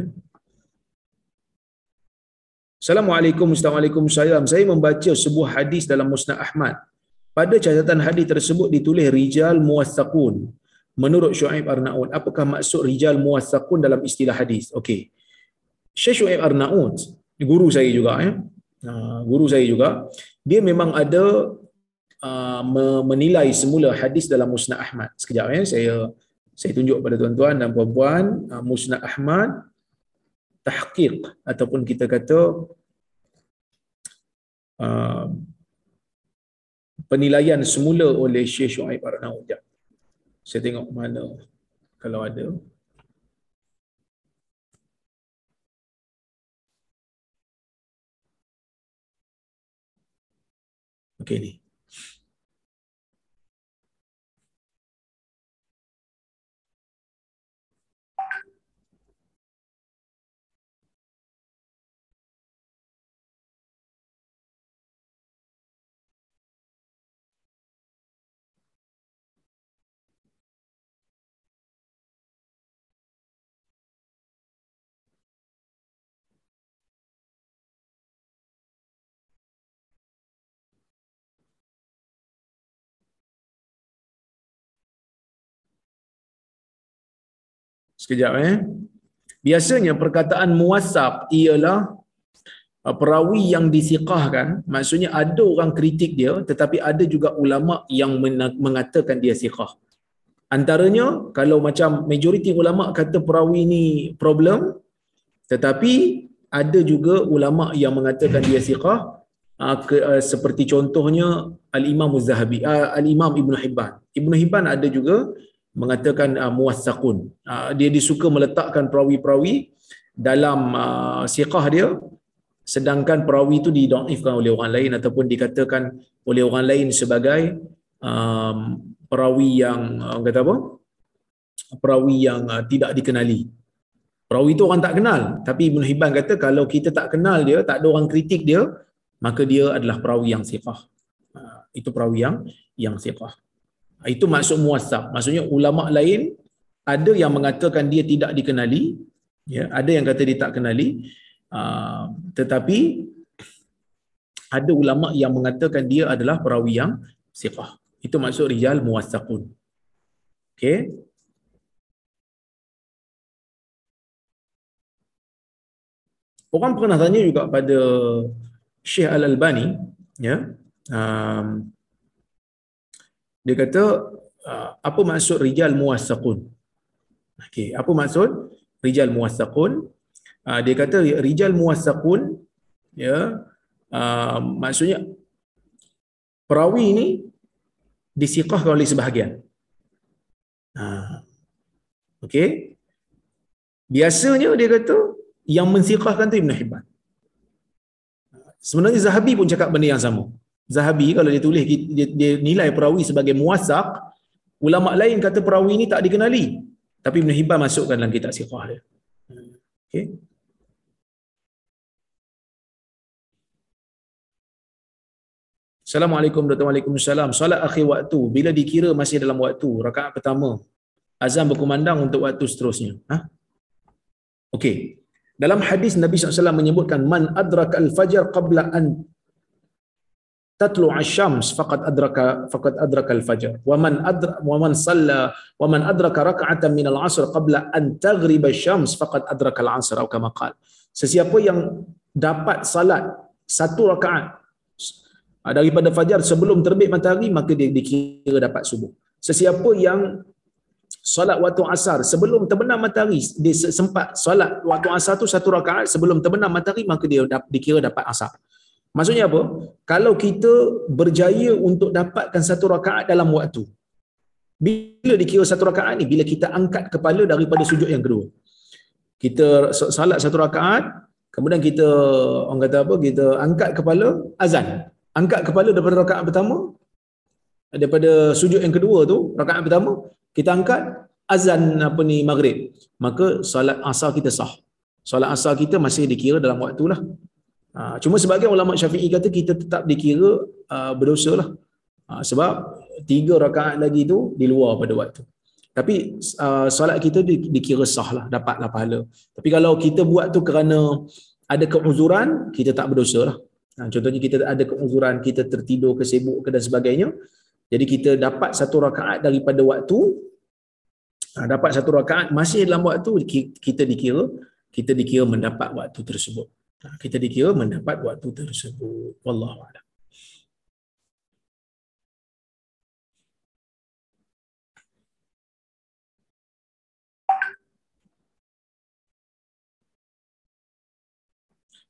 Assalamualaikum warahmatullahi wabarakatuh. Saya membaca sebuah hadis dalam Musnad Ahmad pada catatan hadis tersebut ditulis rijal muwaththaqun. Menurut Syuaib Arnaud, apakah maksud rijal muwaththaqun dalam istilah hadis? Okey. Syekh Syuaib Arnaud, guru saya juga ya. Uh, guru saya juga, dia memang ada uh, menilai semula hadis dalam Musnad Ahmad. Sekejap ya, saya saya tunjuk pada tuan-tuan dan puan-puan uh, Musnad Ahmad tahqiq ataupun kita kata uh, penilaian semula oleh Syekh Syuaib Arnaud. Saya tengok mana kalau ada. Okey ni. Sekejap eh. Biasanya perkataan muwasab ialah uh, perawi yang disiqahkan. Maksudnya ada orang kritik dia tetapi ada juga ulama yang mengatakan dia siqah. Antaranya kalau macam majoriti ulama kata perawi ni problem tetapi ada juga ulama yang mengatakan dia siqah. Uh, uh, seperti contohnya al-Imam Az-Zahabi al-Imam Ibn Hibban. Ibn Hibban ada juga mengatakan uh, muwassaqun uh, dia disuka meletakkan perawi-perawi dalam uh, siqah dia sedangkan perawi itu didaifkan oleh orang lain ataupun dikatakan oleh orang lain sebagai um, perawi yang uh, kata apa? Perawi yang uh, tidak dikenali. Perawi itu orang tak kenal. Tapi Ibn Hibban kata kalau kita tak kenal dia tak ada orang kritik dia maka dia adalah perawi yang siqah. Uh, itu perawi yang yang siqah itu maksud muasab maksudnya ulama lain ada yang mengatakan dia tidak dikenali ya ada yang kata dia tak kenali. Uh, tetapi ada ulama yang mengatakan dia adalah perawi yang siqah. Itu maksud rijal muwassaqun okey. Orang pernah tanya juga pada Syekh Al-Albani ya um, dia kata uh, apa maksud rijal muwassaqun okey apa maksud rijal muwassaqun uh, dia kata rijal muwassaqun ya uh, maksudnya perawi ini disiqahkan oleh sebahagian. Okey. Biasanya dia kata yang mensiqahkan tu Ibn Hibban. Sebenarnya Zahabi pun cakap benda yang sama Zahabi kalau dia tulis dia, dia nilai perawi sebagai muwasaq ulama lain kata perawi ini tak dikenali tapi Ibn Hibban masukkan dalam kitab siqah dia. Okay. Assalamualaikum warahmatullahi wabarakatuh. Salat akhir waktu bila dikira masih dalam waktu rakaat pertama azan berkumandang untuk waktu seterusnya. Ha? Okey. Dalam hadis Nabi SAW menyebutkan man adraka al-fajr qabla an tatlu asy-syams faqad adraka faqad adraka al-fajr. Wa man adra wa man salla wa man adraka rak'atan min al-'asr qabla an taghriba asy-syams faqad adraka al-'asr atau kama qala sesiapa yang dapat salat satu rakaat ah, daripada fajar sebelum terbit matahari maka dia dikira dapat subuh. Sesiapa yang solat waktu asar sebelum terbenam matahari dia sempat solat waktu asar tu satu rakaat sebelum terbenam matahari maka dia dikira dapat asar Maksudnya apa? Kalau kita berjaya untuk dapatkan satu rakaat dalam waktu. Bila dikira satu rakaat ni? Bila kita angkat kepala daripada sujud yang kedua. Kita salat satu rakaat, kemudian kita, orang kata apa, kita angkat kepala, azan. Angkat kepala daripada rakaat pertama, daripada sujud yang kedua tu, rakaat pertama, kita angkat azan apa ni maghrib. Maka salat asar kita sah. Salat asar kita masih dikira dalam waktu lah. Ha, cuma sebagai ulama syafi'i kata kita tetap dikira uh, berdosa lah. Ha, sebab tiga rakaat lagi tu di luar pada waktu. Tapi uh, solat kita di, dikira sah lah, dapatlah pahala. Tapi kalau kita buat tu kerana ada keuzuran, kita tak berdosa lah. Ha, contohnya kita ada keuzuran, kita tertidur, kesibuk ke dan sebagainya. Jadi kita dapat satu rakaat daripada waktu, ha, dapat satu rakaat masih dalam waktu, kita dikira, kita dikira mendapat waktu tersebut. Kita dikira mendapat waktu tersebut. Wallahu a'lam.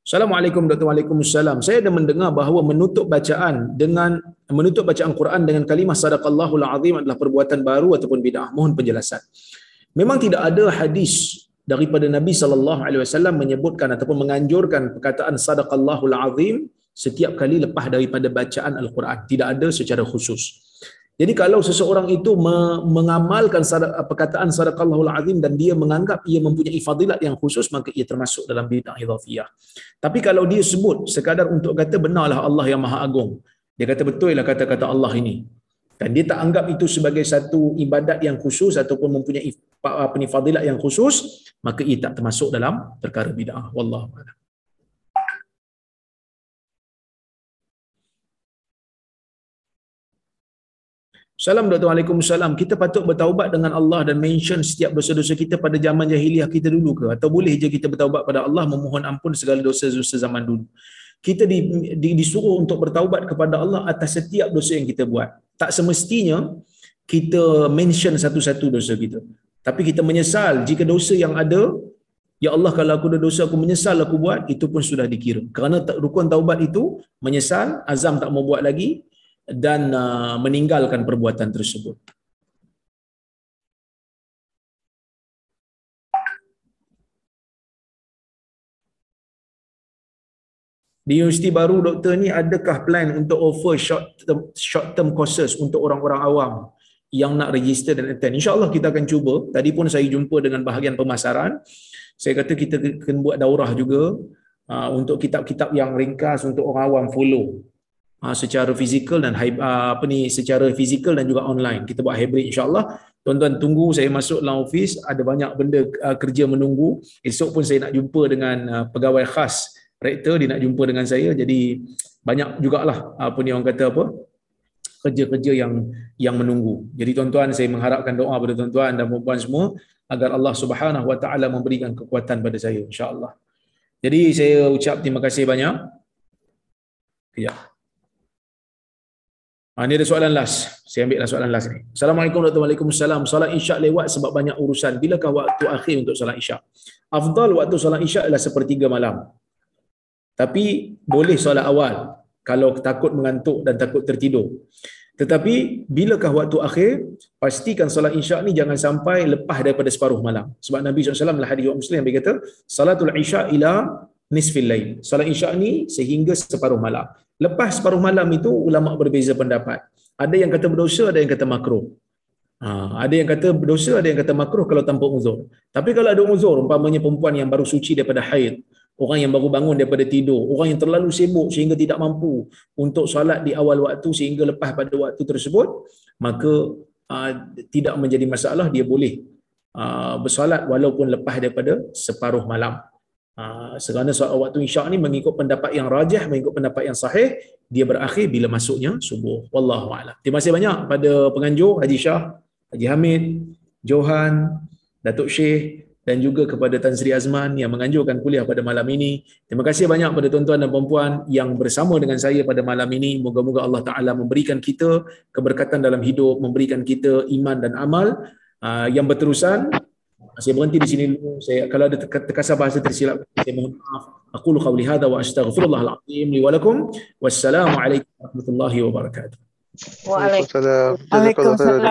Assalamualaikum warahmatullahi wabarakatuh. Saya ada mendengar bahawa menutup bacaan dengan menutup bacaan Quran dengan kalimah sadaqallahul azim adalah perbuatan baru ataupun bid'ah. Mohon penjelasan. Memang tidak ada hadis daripada Nabi sallallahu alaihi wasallam menyebutkan ataupun menganjurkan perkataan sadaqallahul azim setiap kali lepas daripada bacaan al-Quran tidak ada secara khusus. Jadi kalau seseorang itu mengamalkan perkataan sadaqallahul azim dan dia menganggap ia mempunyai fadilat yang khusus maka ia termasuk dalam bid'ah idhafiyah. Tapi kalau dia sebut sekadar untuk kata benarlah Allah yang Maha Agung. Dia kata betul lah kata-kata Allah ini dan dia tak anggap itu sebagai satu ibadat yang khusus ataupun mempunyai apa ni fadilat yang khusus maka ia tak termasuk dalam perkara bidah wallahu a'lam Salam Dr. Waalaikumsalam. Kita patut bertaubat dengan Allah dan mention setiap dosa-dosa kita pada zaman jahiliah kita dulu ke? Atau boleh je kita bertaubat pada Allah memohon ampun segala dosa-dosa zaman dulu? Kita di, di, disuruh untuk bertaubat kepada Allah atas setiap dosa yang kita buat. Tak semestinya kita mention satu-satu dosa kita. Tapi kita menyesal jika dosa yang ada, Ya Allah kalau aku ada dosa aku menyesal aku buat, itu pun sudah dikira. Kerana rukun taubat itu menyesal, azam tak mau buat lagi dan uh, meninggalkan perbuatan tersebut. Di universiti baru doktor ni adakah plan untuk offer short term, short term courses untuk orang-orang awam yang nak register dan attend? InsyaAllah kita akan cuba. Tadi pun saya jumpa dengan bahagian pemasaran. Saya kata kita kena buat daurah juga uh, untuk kitab-kitab yang ringkas untuk orang awam follow uh, secara fizikal dan uh, apa ni secara fizikal dan juga online. Kita buat hybrid insya-Allah. Tuan-tuan tunggu saya masuk dalam office ada banyak benda uh, kerja menunggu. Esok pun saya nak jumpa dengan uh, pegawai khas rektor dia nak jumpa dengan saya jadi banyak jugalah apa ni orang kata apa kerja-kerja yang yang menunggu. Jadi tuan-tuan saya mengharapkan doa pada tuan-tuan dan puan-puan semua agar Allah Subhanahu Wa Taala memberikan kekuatan pada saya insya-Allah. Jadi saya ucap terima kasih banyak. Ya. Ha, ini ada soalan last. Saya ambil soalan last ni. Assalamualaikum warahmatullahi wabarakatuh. Salat isyak lewat sebab banyak urusan. Bilakah waktu akhir untuk salat isyak? Afdal waktu salat isyak adalah sepertiga malam. Tapi boleh solat awal kalau takut mengantuk dan takut tertidur. Tetapi bilakah waktu akhir? Pastikan solat isyak ni jangan sampai lepas daripada separuh malam. Sebab Nabi SAW dalam hadis Muslim yang berkata, salatul isyak ila nisfil lain. Solat isyak ni sehingga separuh malam. Lepas separuh malam itu ulama berbeza pendapat. Ada yang kata berdosa, ada yang kata makruh. Ha, ada yang kata berdosa, ada yang kata makruh kalau tanpa uzur. Tapi kalau ada uzur, umpamanya perempuan yang baru suci daripada haid, orang yang baru bangun daripada tidur, orang yang terlalu sibuk sehingga tidak mampu untuk solat di awal waktu sehingga lepas pada waktu tersebut, maka uh, tidak menjadi masalah dia boleh uh, bersolat walaupun lepas daripada separuh malam. Uh, kerana solat waktu isyak ni mengikut pendapat yang rajah, mengikut pendapat yang sahih, dia berakhir bila masuknya subuh. Wallahu a'lam. Terima kasih banyak pada penganjur Haji Shah, Haji Hamid, Johan, Datuk Syekh, dan juga kepada Tan Sri Azman yang menganjurkan kuliah pada malam ini. Terima kasih banyak kepada tuan-tuan dan puan-puan yang bersama dengan saya pada malam ini. Moga-moga Allah Taala memberikan kita keberkatan dalam hidup, memberikan kita iman dan amal uh, yang berterusan. Saya berhenti di sini dulu. Saya kalau ada terkasar bahasa tersilap, saya mohon maaf. Aku lu qawli hadha wa astaghfirullahal azim li wa lakum. Wassalamualaikum warahmatullahi wabarakatuh.
Waalaikumsalam. Waalaikumsalam.